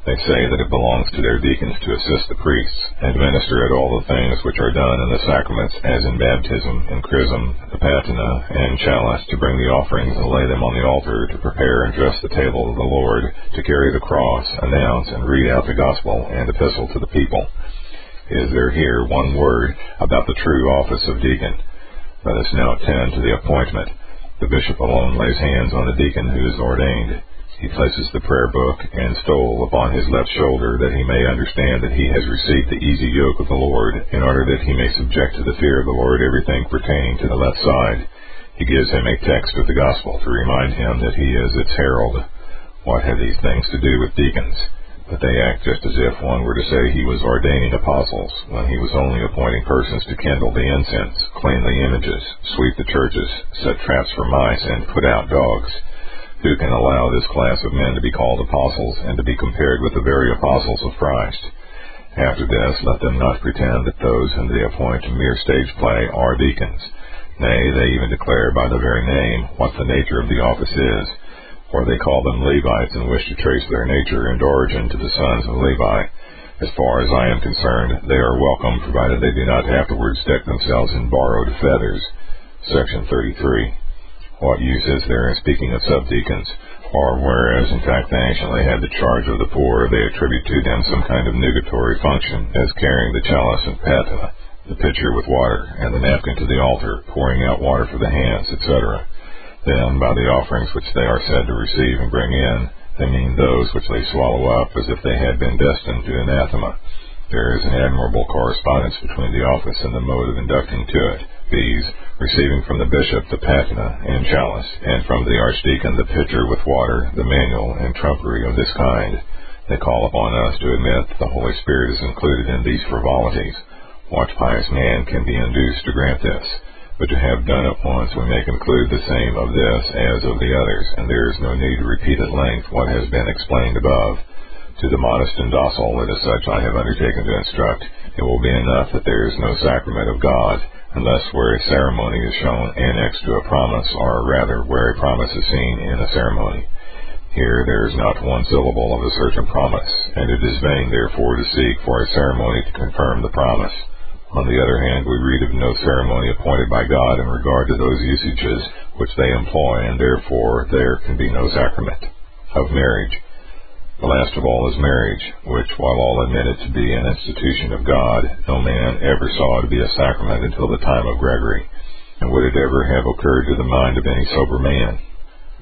They say that it belongs to their deacons to assist the priests, and minister at all the things which are done in the sacraments, as in baptism, in chrism, the patina, and chalice, to bring the offerings and lay them on the altar, to prepare and dress the table of the Lord, to carry the cross, announce and read out the gospel and epistle to the people. Is there here one word about the true office of deacon? Let us now attend to the appointment. The bishop alone lays hands on the deacon who is ordained. He places the prayer book and stole upon his left shoulder that he may understand that he has received the easy yoke of the Lord, in order that he may subject to the fear of the Lord everything pertaining to the left side. He gives him a text of the gospel to remind him that he is its herald. What have these things to do with deacons? but they act just as if one were to say he was ordaining apostles, when he was only appointing persons to kindle the incense, clean the images, sweep the churches, set traps for mice, and put out dogs. Who can allow this class of men to be called apostles, and to be compared with the very apostles of Christ? After this, let them not pretend that those whom they appoint to mere stage play are deacons. Nay, they even declare by the very name what the nature of the office is for they call them Levites and wish to trace their nature and origin to the sons of Levi. As far as I am concerned, they are welcome, provided they do not afterwards deck themselves in borrowed feathers. Section 33. What use is there in speaking of subdeacons? Or whereas in fact they actually had the charge of the poor, they attribute to them some kind of nugatory function, as carrying the chalice and patina, the pitcher with water, and the napkin to the altar, pouring out water for the hands, etc. Then, by the offerings which they are said to receive and bring in, they mean those which they swallow up as if they had been destined to anathema. There is an admirable correspondence between the office and the mode of inducting to it, viz., receiving from the bishop the patina and chalice, and from the archdeacon the pitcher with water, the manual, and trumpery of this kind. They call upon us to admit that the Holy Spirit is included in these frivolities. What pious man can be induced to grant this? But to have done it once, we may conclude the same of this as of the others, and there is no need to repeat at length what has been explained above. To the modest and docile, and as such I have undertaken to instruct, it will be enough that there is no sacrament of God, unless where a ceremony is shown annexed to a promise, or rather where a promise is seen in a ceremony. Here there is not one syllable of a certain promise, and it is vain therefore to seek for a ceremony to confirm the promise. On the other hand, we read of no ceremony appointed by God in regard to those usages which they employ, and therefore there can be no sacrament of marriage. The last of all is marriage, which, while all admit it to be an institution of God, no man ever saw to be a sacrament until the time of Gregory. And would it ever have occurred to the mind of any sober man?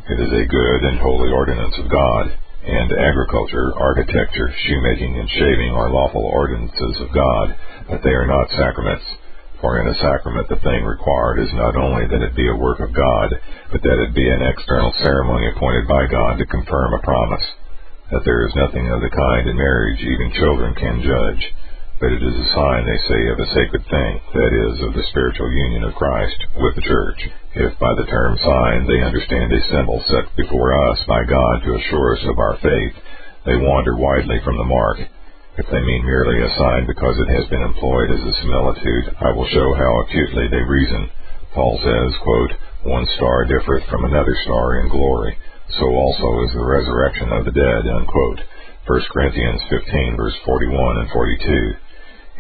It is a good and holy ordinance of God, and agriculture, architecture, shoemaking, and shaving are lawful ordinances of God, but they are not sacraments. For in a sacrament the thing required is not only that it be a work of God, but that it be an external ceremony appointed by God to confirm a promise. That there is nothing of the kind in marriage even children can judge. But it is a sign, they say, of a sacred thing, that is, of the spiritual union of Christ with the church. If by the term sign they understand a symbol set before us by God to assure us of our faith, they wander widely from the mark if they mean merely a sign because it has been employed as a similitude, I will show how acutely they reason. Paul says, quote, One star differeth from another star in glory, so also is the resurrection of the dead. Unquote. 1 Corinthians 15, verse 41 and 42.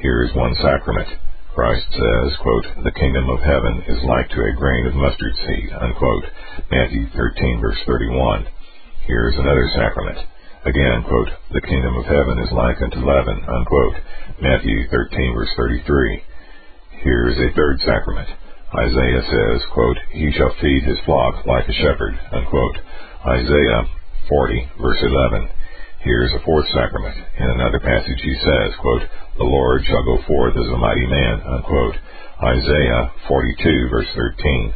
Here is one sacrament. Christ says, quote, The kingdom of heaven is like to a grain of mustard seed. Unquote. Matthew 13, verse 31. Here is another sacrament. Again, quote, the kingdom of heaven is like unto leaven, unquote. Matthew 13, verse 33. Here is a third sacrament. Isaiah says, quote, He shall feed his flock like a shepherd, unquote. Isaiah 40, verse 11. Here is a fourth sacrament. In another passage he says, quote, The Lord shall go forth as a mighty man, unquote. Isaiah 42, verse 13.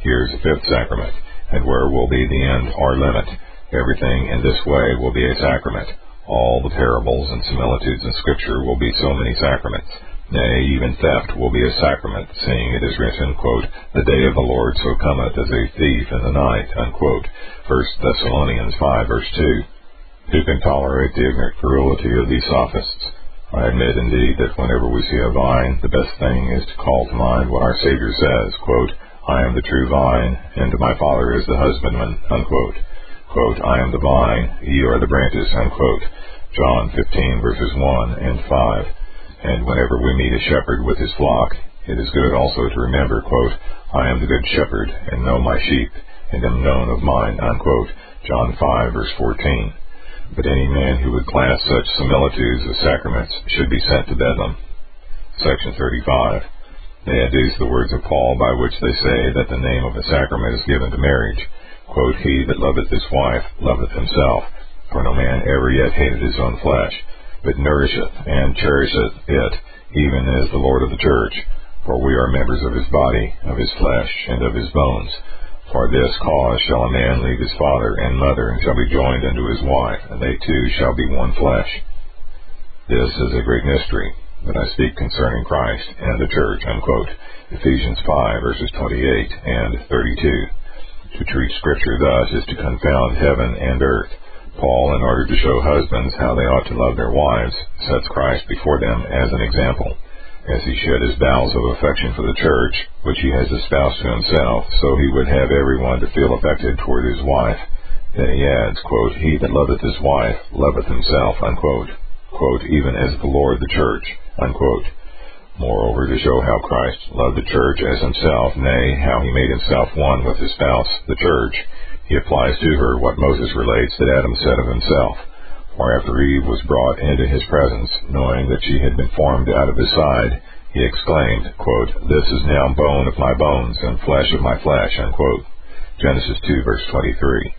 Here is a fifth sacrament. And where will be the end or limit? Everything in this way will be a sacrament. All the parables and similitudes in Scripture will be so many sacraments. Nay, even theft will be a sacrament, seeing it is written, quote, The day of the Lord so cometh as a thief in the night, unquote. 1 Thessalonians 5, verse 2. Who can tolerate the ignorant cruelty of these sophists? I admit, indeed, that whenever we see a vine, the best thing is to call to mind what our Savior says, quote, I am the true vine, and my Father is the husbandman, unquote quote, I am the vine, ye are the branches, unquote. John 15 verses 1 and 5. And whenever we meet a shepherd with his flock, it is good also to remember, quote, I am the good shepherd, and know my sheep, and am known of mine, unquote. John 5 verse 14. But any man who would class such similitudes as sacraments should be sent to Bedlam. Section 35. They adduce the words of Paul by which they say that the name of a sacrament is given to marriage. Quote, He that loveth his wife loveth himself. For no man ever yet hated his own flesh, but nourisheth and cherisheth it, even as the Lord of the church. For we are members of his body, of his flesh, and of his bones. For this cause shall a man leave his father and mother, and shall be joined unto his wife, and they two shall be one flesh. This is a great mystery, but I speak concerning Christ and the church. Unquote. Ephesians 5 verses 28 and 32. To treat Scripture thus is to confound heaven and earth. Paul, in order to show husbands how they ought to love their wives, sets Christ before them as an example. As he shed his bowels of affection for the church, which he has espoused to himself, so he would have everyone to feel affected toward his wife. Then he adds, quote, He that loveth his wife loveth himself, unquote, quote, even as the Lord the church, unquote. Moreover, to show how Christ loved the church as himself, nay, how he made himself one with his spouse, the church, he applies to her what Moses relates that Adam said of himself. For after Eve was brought into his presence, knowing that she had been formed out of his side, he exclaimed, quote, This is now bone of my bones and flesh of my flesh. Unquote. Genesis 2 verse 23.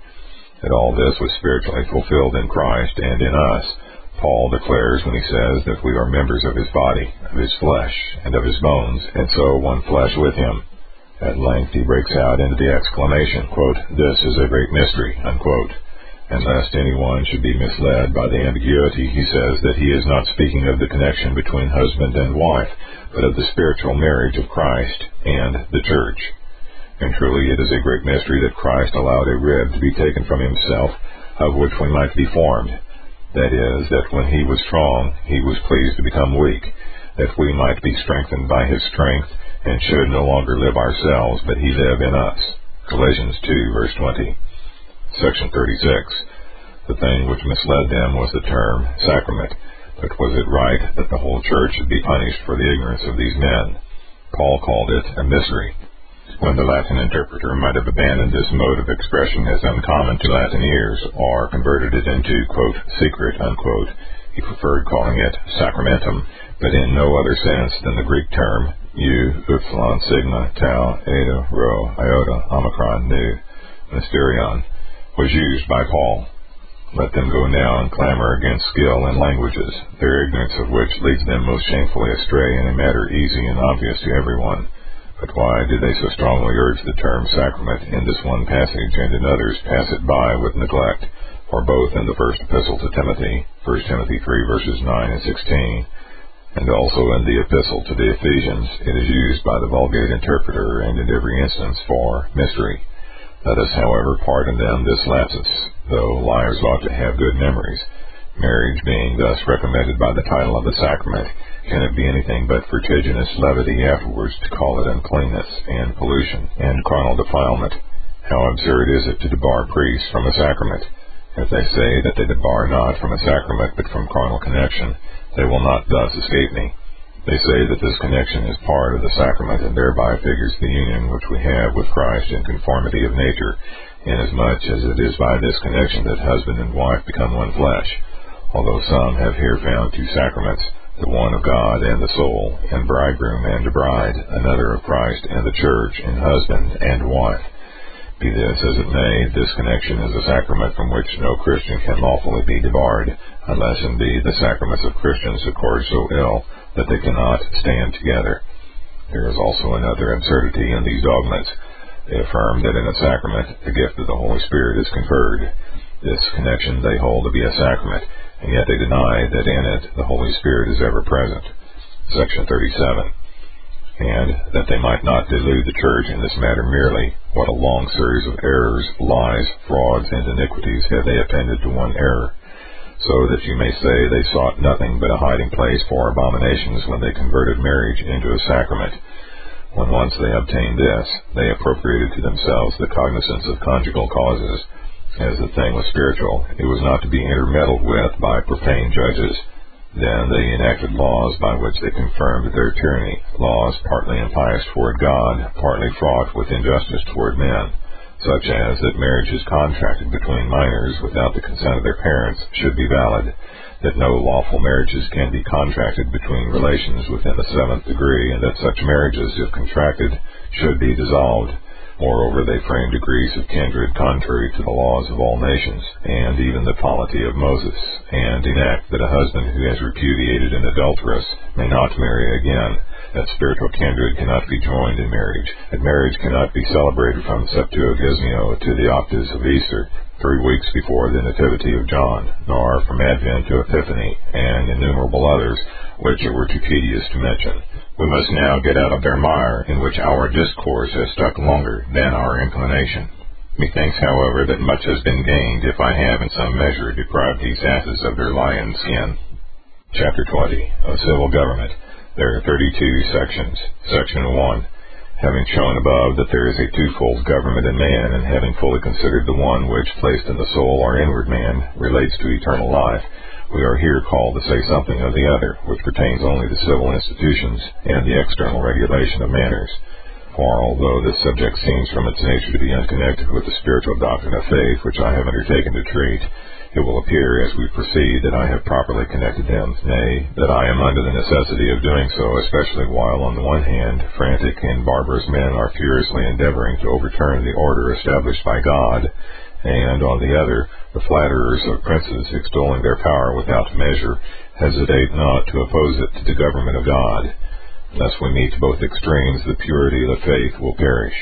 That all this was spiritually fulfilled in Christ and in us, Paul declares when he says that we are members of his body, of his flesh, and of his bones, and so one flesh with him. At length he breaks out into the exclamation, quote, This is a great mystery, unquote. And lest anyone should be misled by the ambiguity, he says that he is not speaking of the connection between husband and wife, but of the spiritual marriage of Christ and the church. And truly it is a great mystery that Christ allowed a rib to be taken from himself, of which we might be formed. That is, that when he was strong, he was pleased to become weak, that we might be strengthened by his strength, and should no longer live ourselves, but he live in us. Galatians 2, verse 20. Section 36. The thing which misled them was the term sacrament, but was it right that the whole church should be punished for the ignorance of these men? Paul called it a mystery. When the Latin interpreter might have abandoned this mode of expression as uncommon to Latin ears, or converted it into, quote, secret, unquote, he preferred calling it sacramentum, but in no other sense than the Greek term Mu, Upsilon, Sigma, Tau, Eta, Rho, Iota, Omicron, Nu, Mysterion, was used by Paul. Let them go now and clamor against skill and languages, their ignorance of which leads them most shamefully astray in a matter easy and obvious to everyone. But why do they so strongly urge the term sacrament in this one passage and in others pass it by with neglect? For both in the first epistle to Timothy, 1 Timothy 3 verses 9 and 16, and also in the epistle to the Ephesians, it is used by the Vulgate interpreter and in every instance for mystery. Let us, however, pardon them this lapsus, though liars ought to have good memories. Marriage being thus recommended by the title of the sacrament, can it be anything but vertiginous levity afterwards to call it uncleanness and pollution and carnal defilement? How absurd is it to debar priests from a sacrament? If they say that they debar not from a sacrament but from carnal connection, they will not thus escape me. They say that this connection is part of the sacrament and thereby figures the union which we have with Christ in conformity of nature, inasmuch as it is by this connection that husband and wife become one flesh. Although some have here found two sacraments, the one of God and the soul, and bridegroom and bride, another of Christ and the church, in husband and wife. Be this as it may, this connection is a sacrament from which no Christian can lawfully be debarred, unless indeed the sacraments of Christians accord so ill that they cannot stand together. There is also another absurdity in these dogmas. They affirm that in a sacrament the gift of the Holy Spirit is conferred. This connection they hold to be a sacrament, and yet they deny that in it the Holy Spirit is ever present. Section 37 and that they might not delude the church in this matter merely, what a long series of errors, lies, frauds, and iniquities have they appended to one error, so that you may say they sought nothing but a hiding place for abominations when they converted marriage into a sacrament. When once they obtained this, they appropriated to themselves the cognizance of conjugal causes. As the thing was spiritual, it was not to be intermeddled with by profane judges then they enacted laws by which they confirmed their tyranny, laws partly impious toward God, partly fraught with injustice toward men, such as that marriages contracted between minors without the consent of their parents should be valid, that no lawful marriages can be contracted between relations within the seventh degree, and that such marriages, if contracted, should be dissolved, Moreover, they framed degrees of kindred contrary to the laws of all nations, and even the polity of Moses, and enact that a husband who has repudiated an adulteress may not marry again. That spiritual kindred cannot be joined in marriage. That marriage cannot be celebrated from Septuagesima to the octaves of Easter, three weeks before the Nativity of John, nor from Advent to Epiphany, and innumerable others, which it were too tedious to mention. We must now get out of their mire, in which our discourse has stuck longer than our inclination. Methinks, however, that much has been gained if I have in some measure deprived these asses of their lion skin. Chapter 20 of Civil Government. There are 32 sections. Section 1 having shown above that there is a twofold government in man, and having fully considered the one which, placed in the soul or inward man, relates to eternal life, we are here called to say something of the other, which pertains only to civil institutions and the external regulation of manners. For although this subject seems from its nature to be unconnected with the spiritual doctrine of faith which I have undertaken to treat, it will appear as we proceed that I have properly connected them, nay, that I am under the necessity of doing so, especially while on the one hand frantic and barbarous men are furiously endeavoring to overturn the order established by God, and on the other the flatterers of princes extolling their power without measure hesitate not to oppose it to the government of God. Lest we meet both extremes, the purity of the faith will perish.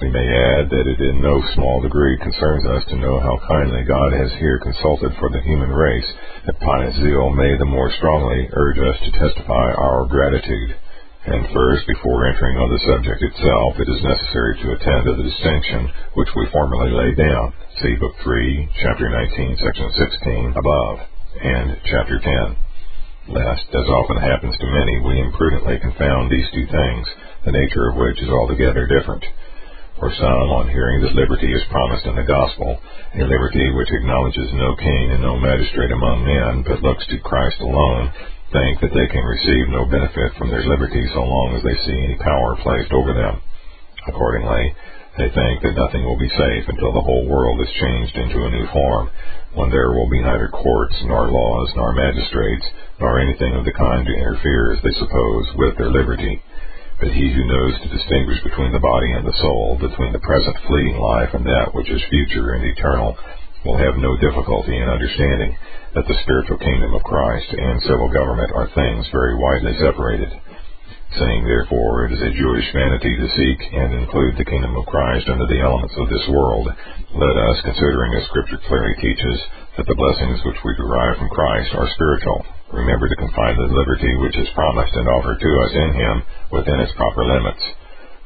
We may add that it in no small degree concerns us to know how kindly God has here consulted for the human race, that pious zeal may the more strongly urge us to testify our gratitude. And first, before entering on the subject itself, it is necessary to attend to the distinction which we formerly laid down. See Book 3, Chapter 19, Section 16, above, and Chapter 10. Lest, as often happens to many, we imprudently confound these two things, the nature of which is altogether different. For some, on hearing that liberty is promised in the gospel, a liberty which acknowledges no king and no magistrate among men, but looks to Christ alone, think that they can receive no benefit from their liberty so long as they see any power placed over them. Accordingly, they think that nothing will be safe until the whole world is changed into a new form, when there will be neither courts, nor laws, nor magistrates, nor anything of the kind to interfere, as they suppose, with their liberty. But he who knows to distinguish between the body and the soul, between the present fleeting life and that which is future and eternal, will have no difficulty in understanding that the spiritual kingdom of Christ and civil government are things very widely separated. Saying therefore it is a Jewish vanity to seek and include the kingdom of Christ under the elements of this world, let us, considering as Scripture clearly teaches, that the blessings which we derive from Christ are spiritual, remember to confine the liberty which is promised and offered to us in him within its proper limits.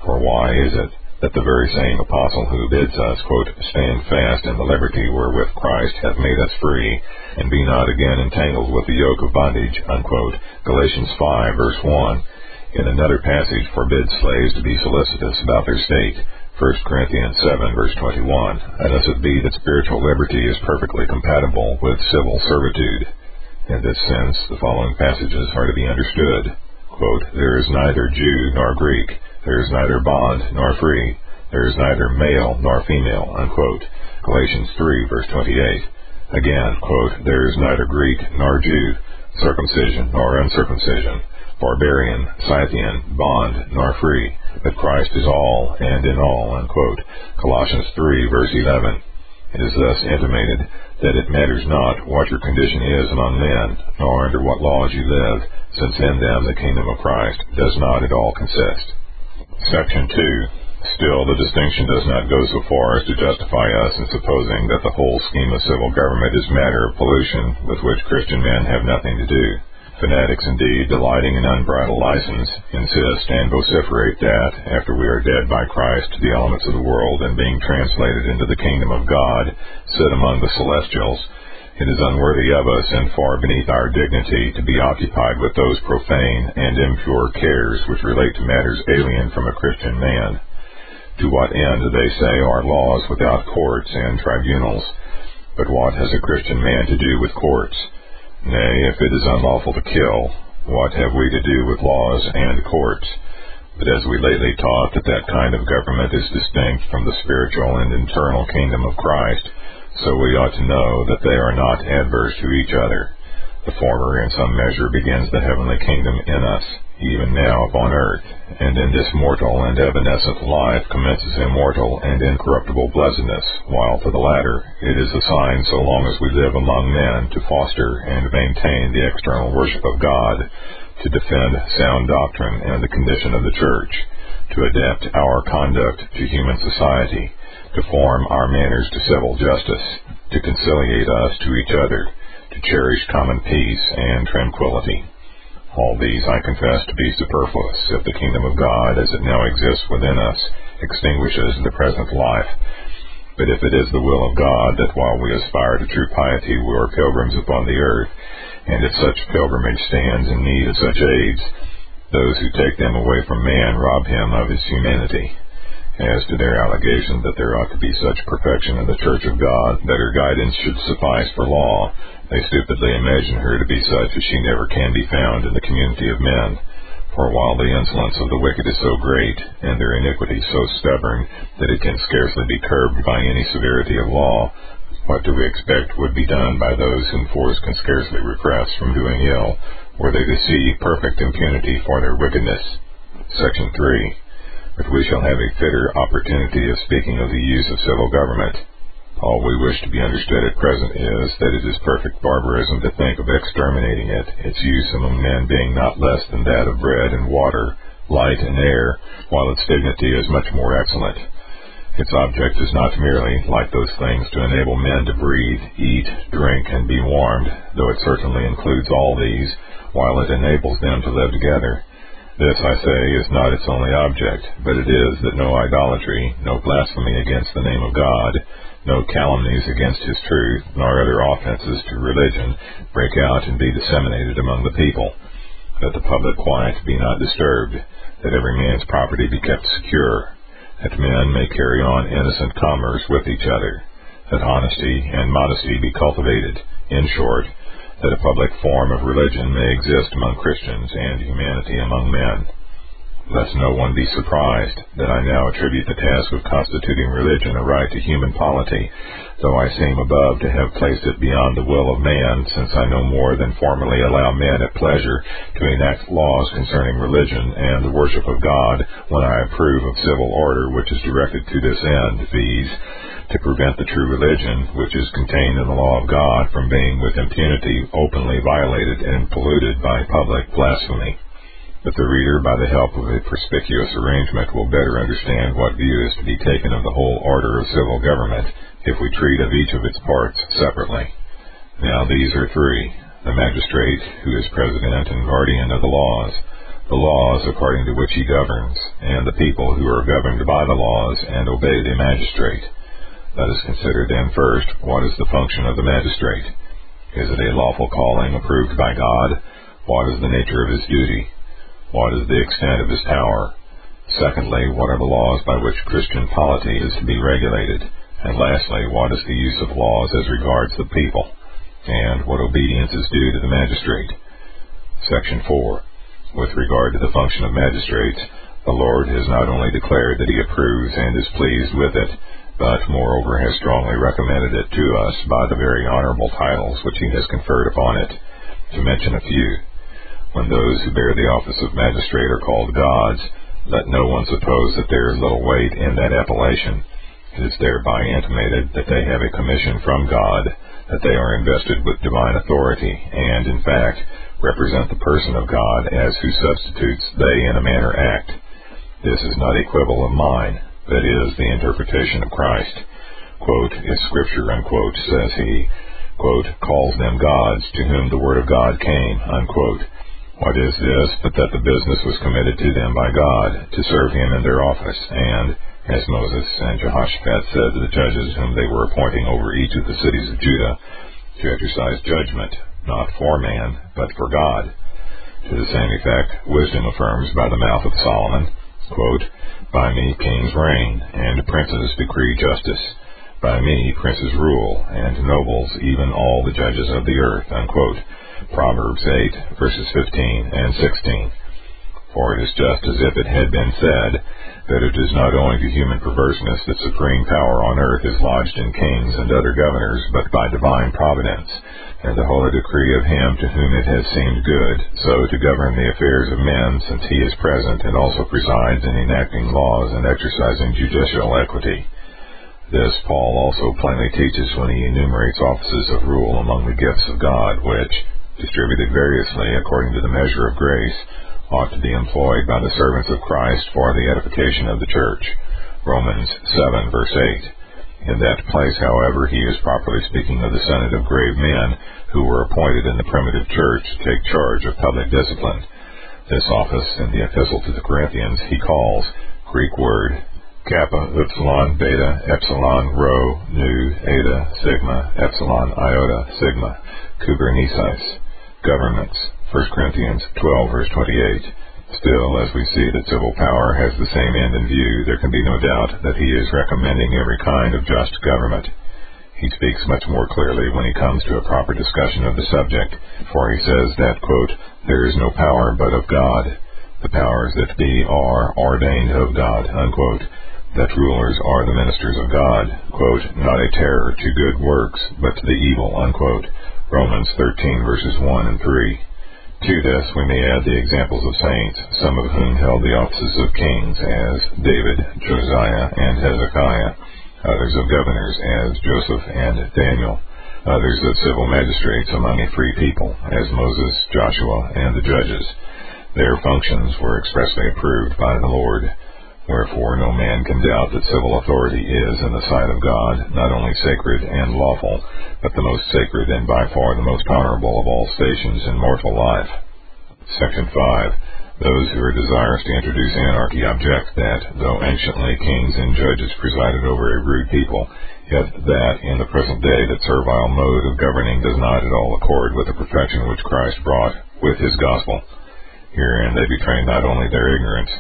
For why is it that the very same apostle who bids us, quote, stand fast in the liberty wherewith Christ hath made us free, and be not again entangled with the yoke of bondage, unquote, Galatians 5, verse 1, in another passage forbids slaves to be solicitous about their state, 1 Corinthians 7, verse 21, unless it be that spiritual liberty is perfectly compatible with civil servitude. In this sense, the following passages are to be understood. Quote, there is neither Jew nor Greek, there is neither bond nor free, there is neither male nor female, unquote. Galatians 3, verse 28. Again, quote, there is neither Greek nor Jew, circumcision nor uncircumcision, barbarian, Scythian, bond nor free, but Christ is all and in all, unquote. Colossians 3, verse 11. It is thus intimated that it matters not what your condition is among men, nor under what laws you live, since in them the kingdom of Christ does not at all consist. Section 2. Still, the distinction does not go so far as to justify us in supposing that the whole scheme of civil government is matter of pollution with which Christian men have nothing to do. Fanatics, indeed, delighting in unbridled license, insist and vociferate that, after we are dead by Christ to the elements of the world and being translated into the kingdom of God, sit among the celestials, it is unworthy of us and far beneath our dignity to be occupied with those profane and impure cares which relate to matters alien from a Christian man. To what end, they say, are laws without courts and tribunals? But what has a Christian man to do with courts? Nay, if it is unlawful to kill, what have we to do with laws and courts? But as we lately taught that that kind of government is distinct from the spiritual and internal kingdom of Christ, so we ought to know that they are not adverse to each other. The former in some measure begins the heavenly kingdom in us, even now upon earth, and in this mortal and evanescent life commences immortal and incorruptible blessedness, while to the latter it is assigned so long as we live among men to foster and maintain the external worship of God, to defend sound doctrine and the condition of the church, to adapt our conduct to human society, form our manners to civil justice, to conciliate us to each other, to cherish common peace and tranquility. All these I confess to be superfluous if the kingdom of God as it now exists within us extinguishes the present life. But if it is the will of God that while we aspire to true piety we are pilgrims upon the earth, and if such pilgrimage stands in need of such aids, those who take them away from man rob him of his humanity. As to their allegation that there ought to be such perfection in the Church of God that her guidance should suffice for law, they stupidly imagine her to be such as she never can be found in the community of men. For while the insolence of the wicked is so great, and their iniquity so stubborn, that it can scarcely be curbed by any severity of law, what do we expect would be done by those whom force can scarcely repress from doing ill, were they to see perfect impunity for their wickedness? Section 3 but we shall have a fitter opportunity of speaking of the use of civil government. All we wish to be understood at present is that it is perfect barbarism to think of exterminating it, its use among men being not less than that of bread and water, light and air, while its dignity is much more excellent. Its object is not merely, like those things, to enable men to breathe, eat, drink, and be warmed, though it certainly includes all these, while it enables them to live together. This, I say, is not its only object, but it is that no idolatry, no blasphemy against the name of God, no calumnies against his truth, nor other offenses to religion break out and be disseminated among the people, that the public quiet be not disturbed, that every man's property be kept secure, that men may carry on innocent commerce with each other, that honesty and modesty be cultivated, in short, that a public form of religion may exist among Christians and humanity among men. Let no one be surprised that I now attribute the task of constituting religion a right to human polity, though I seem above to have placed it beyond the will of man, since I no more than formerly allow men at pleasure to enact laws concerning religion and the worship of God when I approve of civil order which is directed to this end, viz to prevent the true religion, which is contained in the law of God, from being with impunity openly violated and polluted by public blasphemy. But the reader, by the help of a perspicuous arrangement, will better understand what view is to be taken of the whole order of civil government if we treat of each of its parts separately. Now these are three the magistrate, who is president and guardian of the laws, the laws according to which he governs, and the people who are governed by the laws and obey the magistrate. Let us consider then first what is the function of the magistrate. Is it a lawful calling approved by God? What is the nature of his duty? What is the extent of his power? Secondly, what are the laws by which Christian polity is to be regulated? And lastly, what is the use of laws as regards the people? And what obedience is due to the magistrate? Section 4. With regard to the function of magistrates, the Lord has not only declared that he approves and is pleased with it, but moreover has strongly recommended it to us by the very honorable titles which he has conferred upon it. To mention a few, when those who bear the office of magistrate are called gods, let no one suppose that there is little weight in that appellation. It is thereby intimated that they have a commission from God, that they are invested with divine authority, and, in fact, represent the person of God as whose substitutes they in a manner act. This is not a quibble of mine, that is, the interpretation of Christ. Quote, if Scripture, unquote, says he, quote, calls them gods to whom the word of God came, unquote. What is this but that the business was committed to them by God to serve him in their office, and, as Moses and Jehoshaphat said to the judges whom they were appointing over each of the cities of Judah, to exercise judgment, not for man, but for God. To the same effect, wisdom affirms by the mouth of Solomon, quote, by me kings reign, and princes decree justice. By me princes rule, and nobles, even all the judges of the earth. Unquote. Proverbs 8, verses 15 and 16. For it is just as if it had been said that it is not only to human perverseness that supreme power on earth is lodged in kings and other governors, but by divine providence, and the holy decree of him to whom it has seemed good, so to govern the affairs of men, since he is present and also presides in enacting laws and exercising judicial equity. This Paul also plainly teaches when he enumerates offices of rule among the gifts of God, which, distributed variously according to the measure of grace, ought to be employed by the servants of Christ for the edification of the church. Romans 7 verse 8. In that place, however, he is properly speaking of the Senate of grave men who were appointed in the primitive church to take charge of public discipline. This office in the epistle to the Corinthians he calls, Greek word, kappa, upsilon, beta, epsilon, rho, nu, eta, sigma, epsilon, iota, sigma, kubernesis, governments. 1 Corinthians 12 verse 28. Still, as we see that civil power has the same end in view, there can be no doubt that he is recommending every kind of just government. He speaks much more clearly when he comes to a proper discussion of the subject, for he says that, quote, there is no power but of God. The powers that be are ordained of God, unquote. That rulers are the ministers of God, quote, not a terror to good works, but to the evil, unquote. Romans 13 verses 1 and 3. To this we may add the examples of saints, some of whom held the offices of kings, as David, Josiah, and Hezekiah, others of governors, as Joseph and Daniel, others of civil magistrates among a free people, as Moses, Joshua, and the judges. Their functions were expressly approved by the Lord. Wherefore no man can doubt that civil authority is, in the sight of God, not only sacred and lawful, but the most sacred and by far the most honorable of all stations in mortal life. Section 5. Those who are desirous to introduce anarchy object that, though anciently kings and judges presided over a rude people, yet that in the present day that servile mode of governing does not at all accord with the perfection which Christ brought with his gospel. Herein they betray not only their ignorance,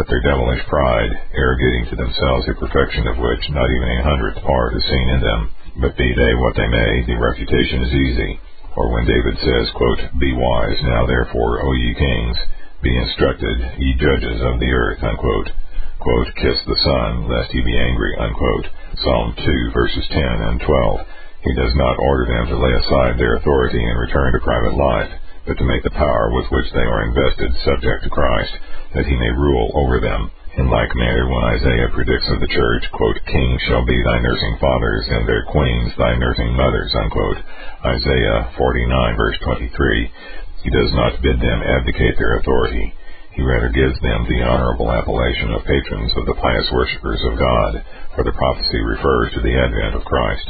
but their devilish pride, arrogating to themselves a perfection of which not even a hundredth part is seen in them. But be they what they may, the refutation is easy. For when David says, quote, Be wise, now therefore, O ye kings, be instructed, ye judges of the earth, unquote. Quote, Kiss the Son, lest he be angry, unquote. Psalm 2, verses 10 and 12. He does not order them to lay aside their authority and return to private life, but to make the power with which they are invested subject to Christ, that he may rule over them. In like manner, when Isaiah predicts of the church, quote, Kings shall be thy nursing fathers, and their queens thy nursing mothers, unquote. Isaiah 49, verse 23. He does not bid them abdicate their authority. He rather gives them the honorable appellation of patrons of the pious worshippers of God, for the prophecy refers to the advent of Christ.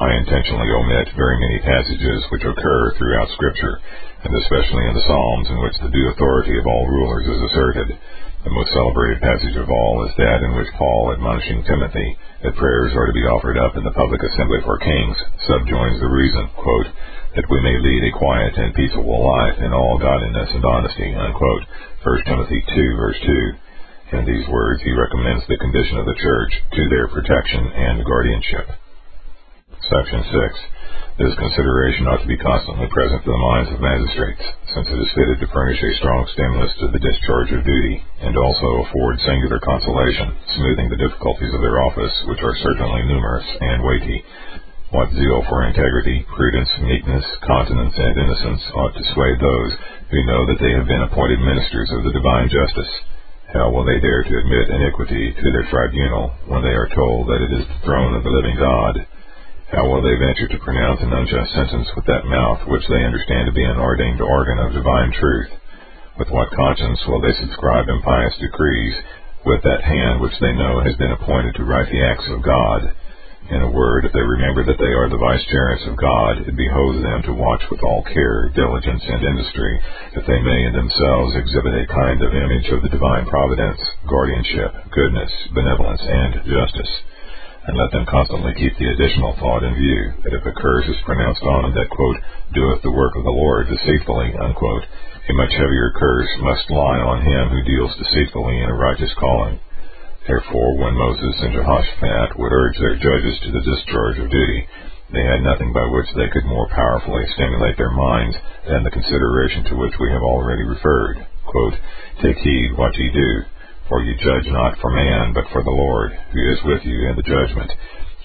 I intentionally omit very many passages which occur throughout Scripture, and especially in the Psalms in which the due authority of all rulers is asserted. The most celebrated passage of all is that in which Paul, admonishing Timothy that prayers are to be offered up in the public assembly for kings, subjoins the reason, quote, that we may lead a quiet and peaceable life in all godliness and honesty, unquote. 1 Timothy 2, verse 2. In these words he recommends the condition of the church to their protection and guardianship. Section 6. This consideration ought to be constantly present to the minds of magistrates, since it is fitted to furnish a strong stimulus to the discharge of duty, and also afford singular consolation, smoothing the difficulties of their office, which are certainly numerous and weighty. What zeal for integrity, prudence, meekness, continence, and innocence ought to sway those who know that they have been appointed ministers of the divine justice. How will they dare to admit iniquity to their tribunal when they are told that it is the throne of the living God? How will they venture to pronounce an unjust sentence with that mouth which they understand to be an ordained organ of divine truth? With what conscience will they subscribe impious decrees with that hand which they know has been appointed to write the acts of God? In a word, if they remember that they are the vicegerents of God, it behoves them to watch with all care, diligence, and industry, that they may in themselves exhibit a kind of image of the divine providence, guardianship, goodness, benevolence, and justice and let them constantly keep the additional thought in view that if a curse is pronounced on him that, quote, doeth the work of the Lord deceitfully, unquote, a much heavier curse must lie on him who deals deceitfully in a righteous calling. Therefore, when Moses and Jehoshaphat would urge their judges to the discharge of duty, they had nothing by which they could more powerfully stimulate their minds than the consideration to which we have already referred. Quote, Take heed what ye do, for you judge not for man, but for the Lord, who is with you in the judgment.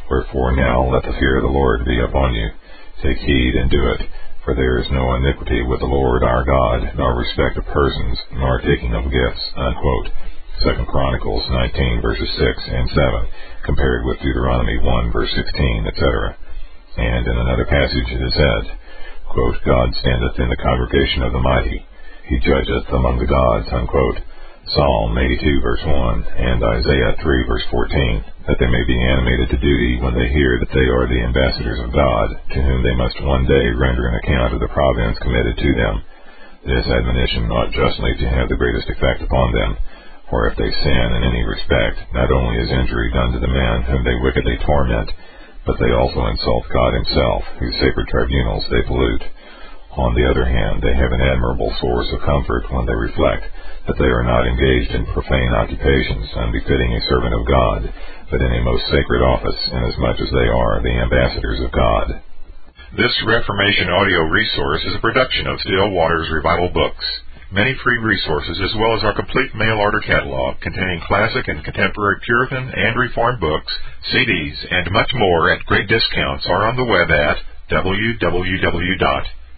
Wherefore now let the fear of the Lord be upon you. Take heed and do it, for there is no iniquity with the Lord our God, nor respect of persons, nor taking of gifts. Unquote. Second Chronicles 19 verses 6 and 7, compared with Deuteronomy 1 verse 16, etc. And in another passage it is said, quote, God standeth in the congregation of the mighty. He judgeth among the gods, unquote. Psalm 82 verse 1 and Isaiah 3 verse 14, that they may be animated to duty when they hear that they are the ambassadors of God, to whom they must one day render an account of the providence committed to them. This admonition ought justly to have the greatest effect upon them, for if they sin in any respect, not only is injury done to the man whom they wickedly torment, but they also insult God himself, whose sacred tribunals they pollute. On the other hand, they have an admirable source of comfort when they reflect that they are not engaged in profane occupations unbefitting a servant of God, but in a most sacred office, inasmuch as they are the ambassadors of God. This Reformation audio resource is a production of Still Waters Revival Books. Many free resources, as well as our complete mail order catalog containing classic and contemporary Puritan and Reformed books, CDs, and much more at great discounts, are on the web at www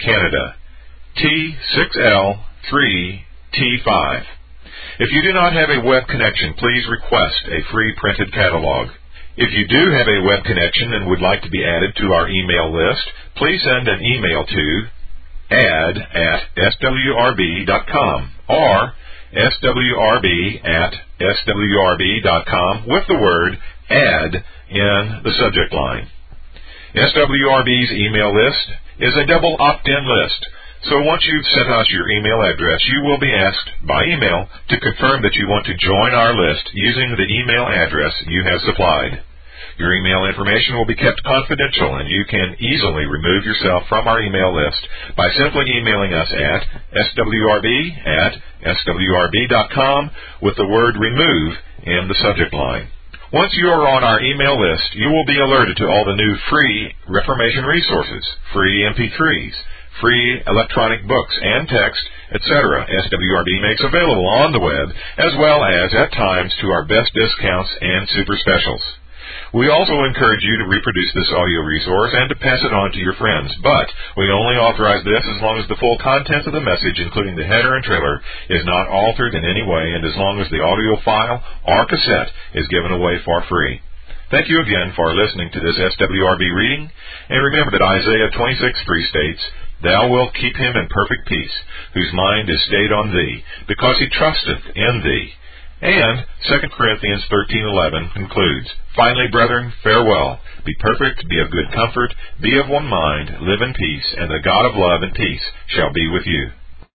Canada. T6L3T5. If you do not have a web connection, please request a free printed catalog. If you do have a web connection and would like to be added to our email list, please send an email to add at swrb.com or swrb at swrb.com with the word add in the subject line. SWRB's email list is a double opt-in list. So once you've sent us your email address, you will be asked by email to confirm that you want to join our list using the email address you have supplied. Your email information will be kept confidential and you can easily remove yourself from our email list by simply emailing us at swrb at swrb.com with the word remove in the subject line. Once you are on our email list, you will be alerted to all the new free Reformation resources, free MP3s, free electronic books and text, etc. SWRB makes available on the web, as well as, at times, to our best discounts and super specials. We also encourage you to reproduce this audio resource and to pass it on to your friends, but we only authorize this as long as the full content of the message, including the header and trailer, is not altered in any way and as long as the audio file or cassette is given away for free. Thank you again for listening to this SWRB reading, and remember that Isaiah 26:3 states, Thou wilt keep him in perfect peace, whose mind is stayed on thee, because he trusteth in thee. And 2 Corinthians 13:11 concludes, Finally, brethren, farewell. Be perfect, be of good comfort, be of one mind, live in peace, and the God of love and peace shall be with you.